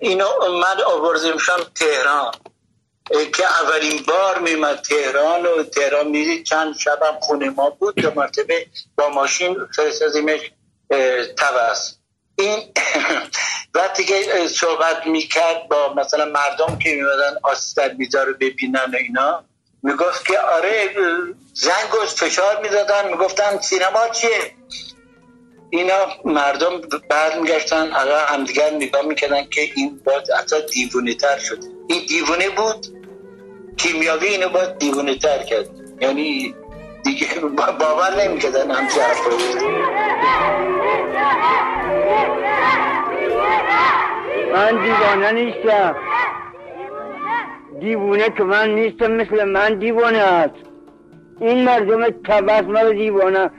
اینو من آوردیمشان تهران. که اولین بار میمد تهران و تهران می‌دید چند شبم خونه ما بود دو مرتبه با ماشین فرستادیمش توس این وقتی که صحبت می‌کرد با مثلا مردم که میمدن آستر میزا رو ببینن و اینا می‌گفت که آره زنگ و فشار می‌دادن. می‌گفتن سینما چیه؟ اینا مردم بعد میگشتن آقا همدیگر نگاه می‌کردن که این باید اصلا دیوونه تر شد. این دیوونه بود کیمیاوی اینو باید دیوونه تر کرد. یعنی دیگه باور نمی‌کردن همچه حرف من دیوانه نیستم. دیوونه که من نیستم مثل من دیوانه است. این مردم تبس مرا دیوانه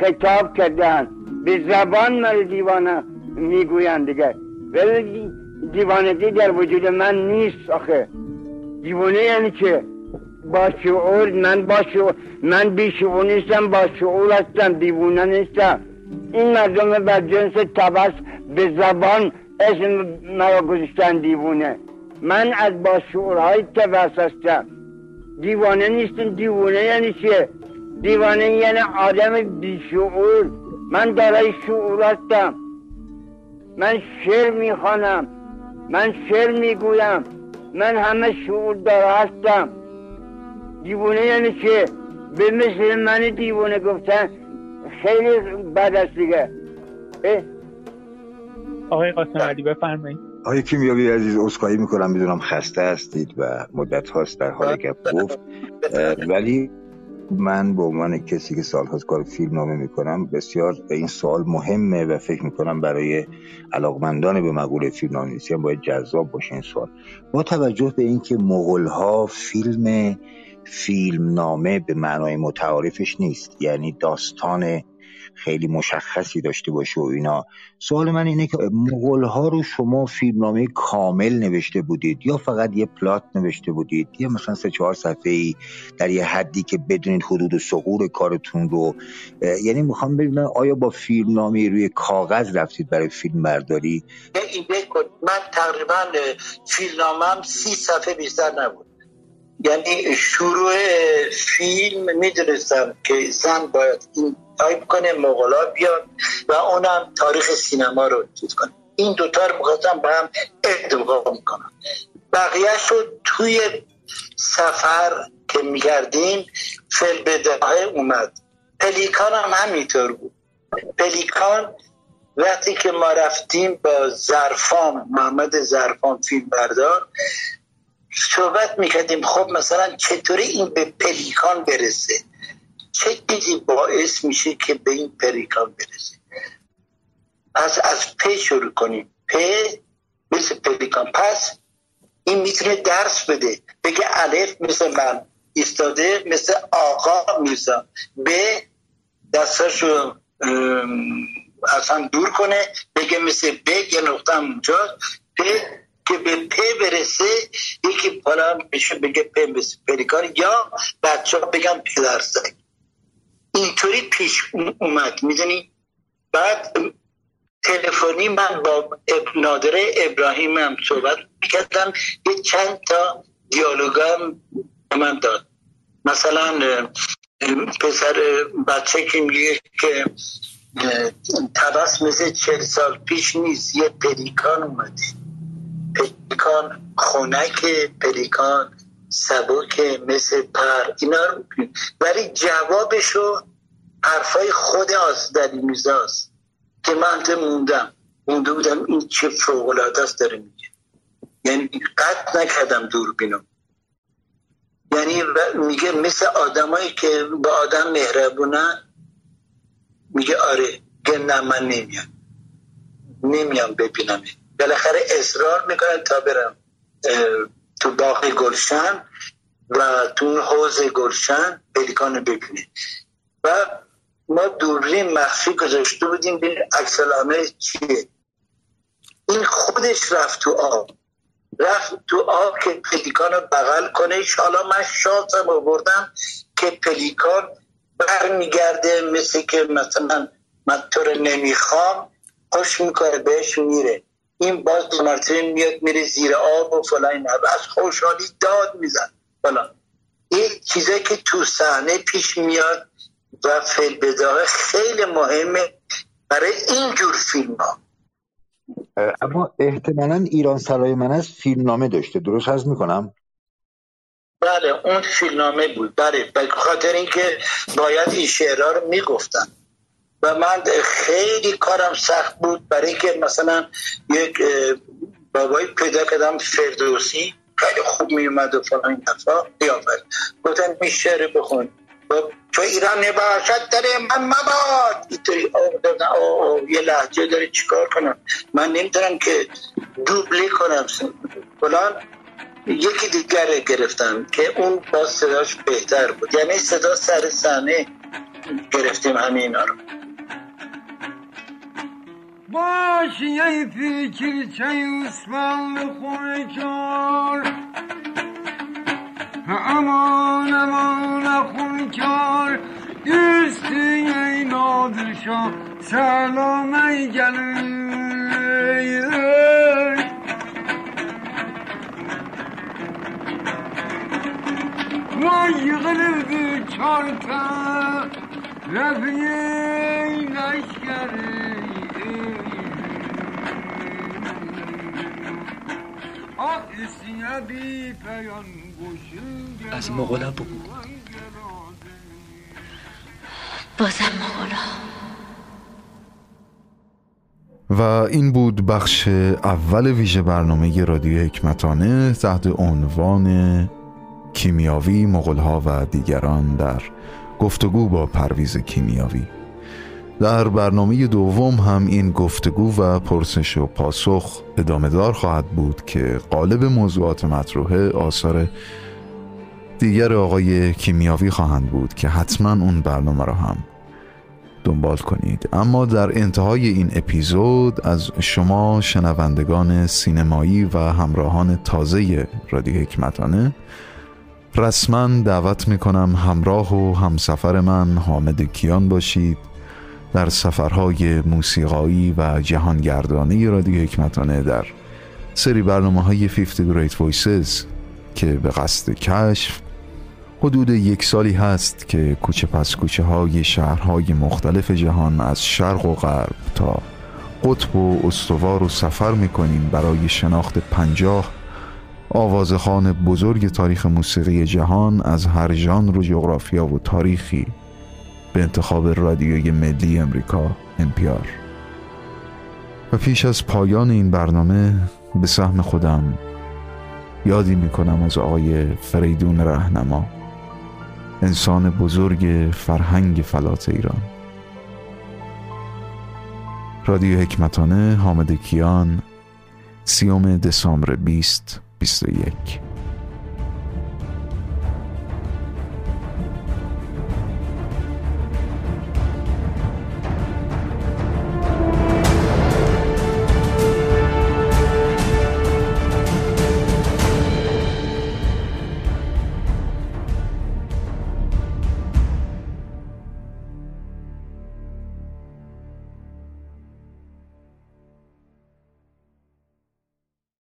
خطاب کردن. به زبان مرا دیوانه می‌گوین دیگه. ولی دیوانگی در وجود من نیست آخه. دیوانه یعنی که با شعور من با شعور من بی شعور نیستم با شعور هستم؟ دیوانه نیستم. این مردم بر جنس تبس به زبان اسم مرا گذاشتن دیوونه من از با شعورهای تبس هستم. دیوانه نیستم. دیوانه یعنی چیه دیوانه یعنی آدم بی شعور من دارای شعور هستم. من شعر می‌خوانم. من شعر می‌گویم. من همه شعور داره هستم. دیوانه یعنی چه به مثل من دیوانه گفتن خیلی بد است دیگه. آقای قاسم علی بفرمایید. آقای کیمیاوی عزیز عذرخواهی می‌کنم. می‌دونم خسته هستید و مدت هاست در حال گپ گفت. ولی من به عنوان کسی که سالهاست کار فیلم نامه می‌کنم بسیار این سوال مهمه و فکر می‌کنم برای علاقمندان به مقوله فیلم هم باید جذاب باشه این سوال. با توجه به اینکه مغول ها فیلم فیلم نامه به معنای متعارفش نیست یعنی داستان خیلی مشخصی داشته باشه و اینا. سوال من اینه که مغول ها رو شما فیلمنامه کامل نوشته بودید یا فقط یه پلات نوشته بودید؟ یا مثلا سه چهار صفحه ای در یه حدی که بدونید حدود و سقور کارتون رو. یعنی می‌خوام ببینم آیا با فیلمنامه روی کاغذ رفتید برای فیلم برداری من تقریبا فیلمنامم سی صفحه بیشتر نبود. یعنی شروع فیلم می‌دونستم که زن باید این تایپ کنه مغولا بیاد و اونم تاریخ سینما رو چیز کنه. این دوتا رو می‌خواستم با هم ادغام می‌کنم بقیه شد توی سفر که میگردیم فی‌البداهه اومد. پلیکان هم همینطور بود. پلیکان وقتی که ما رفتیم با زرفام محمد زرفام فیلم بردار صحبت می‌کردیم خب مثلا چطوری این به پلیکان برسه؟ چه چیزی باعث میشه که به این پلیکان برسه از از پ شروع کنیم. پ مثل پلیکان پس این می‌تونه درس بده. بگه الف مثل من. ایستاده مثل آقا میرزا به دستاشو اصلا دور کنه. بگه مثل ب یه نقطه هم اونجا. که به پ برسه یکی پالا بشه بگه پ مثل پلیکان یا بچه ها بگم پدرسک اینطوری پیش اومد می‌دونی؟ بعد تلفنی من با نادره ابراهیم هم صحبت می‌کردم یه چند تا دیالوگم من داد. مثلا پسر بچه که میگه که تبس مثل چل سال پیش نیست یه پلیکان اومده. پلیکان خونک پلیکان سبک مثل پر اینا رو ولی جوابشو حرفای خود آزدلی میزاست که من موندم. مونده بودم این چه فوقلاده است داره میگه. یعنی قطع نکردم دوربینو. یعنی میگه مثل آدمایی که با آدم مهربونن میگه آره نه من نمیام. نمیام ببینم. بالاخره اصرار می‌کنن تا برم تو باغ گلشن و تو حوز گلشن پلیکان ببینه. و ما دوربین مخفی گذاشته بودیم بین عکس چیه. این خودش رفت تو آب. رفت تو آب که پلیکان رو بغل کنه. حالا من شانسم آوردم که پلیکان برمیگرده مثل که مثلا من تو رو نمی‌خوام خوش می‌کنه بهش میره. این باز دو مرتبه میاد میره زیر آب و فلان از خوشحالی داد میزن. فلان. این چیزایی که تو صحنه پیش میاد و فیلم خیلی مهمه برای اینجور فیلم ها اما احتمالا ایران سرای من از فیلمنامه داشته. درست هست می‌کنم؟ بله اون فیلمنامه بود. بله به خاطر اینکه باید این شعرها رو می‌گفتن. و من خیلی کارم سخت بود برای اینکه مثلا یک بابایی پیدا کردم فردوسی. خیلی خوب میومد و فلان این حرفا. گفتن این شعر بخون. تو ایران نباشد داره من مباد. اینطوری یه لحجه داره چیکار کنم؟ من نمی‌تونم که دوبلی کنم. فلان. یکی دیگر گرفتم که اون با صداش بهتر بود. یعنی صدا سر صحنه گرفتیم همه اینا رو. باشی ای فکر چه اسمان خونه کار امان امان خون کار دوستی ای نادر شاه سلام ای وای قلب چارتا رفی از مغلا بگو بازم مغلا و این بود بخش اول ویژه برنامه رادیو حکمتانه تحت عنوان کیمیاوی مغلها و دیگران در گفتگو با پرویز کیمیاوی در برنامه دوم هم این گفتگو و پرسش و پاسخ ادامه دار خواهد بود که قالب موضوعات مطروحه آثار دیگر آقای کیمیاوی خواهند بود که حتما اون برنامه را هم دنبال کنید. اما در انتهای این اپیزود از شما شنوندگان سینمایی و همراهان تازه رادیو حکمتانه رسما دعوت می‌کنم همراه و همسفر من حامد کیان باشید. در سفرهای موسیقایی و جهانگردانه رادیو حکمتانه در سری برنامه های 50 Great Voices که به قصد کشف حدود یک سالی هست که کوچه پس کوچه های شهرهای مختلف جهان از شرق و غرب تا قطب و استوار و سفر می‌کنیم برای شناخت پنجاه آوازخان بزرگ تاریخ موسیقی جهان از هر ژانر و جغرافیا و تاریخی. به انتخاب رادیوی ملی امریکا NPR و پیش از پایان این برنامه به سهم خودم یادی می‌کنم از آقای فریدون رهنما انسان بزرگ فرهنگ فلات ایران. رادیو حکمتانه حامد کیان سیوم دسامبر 2021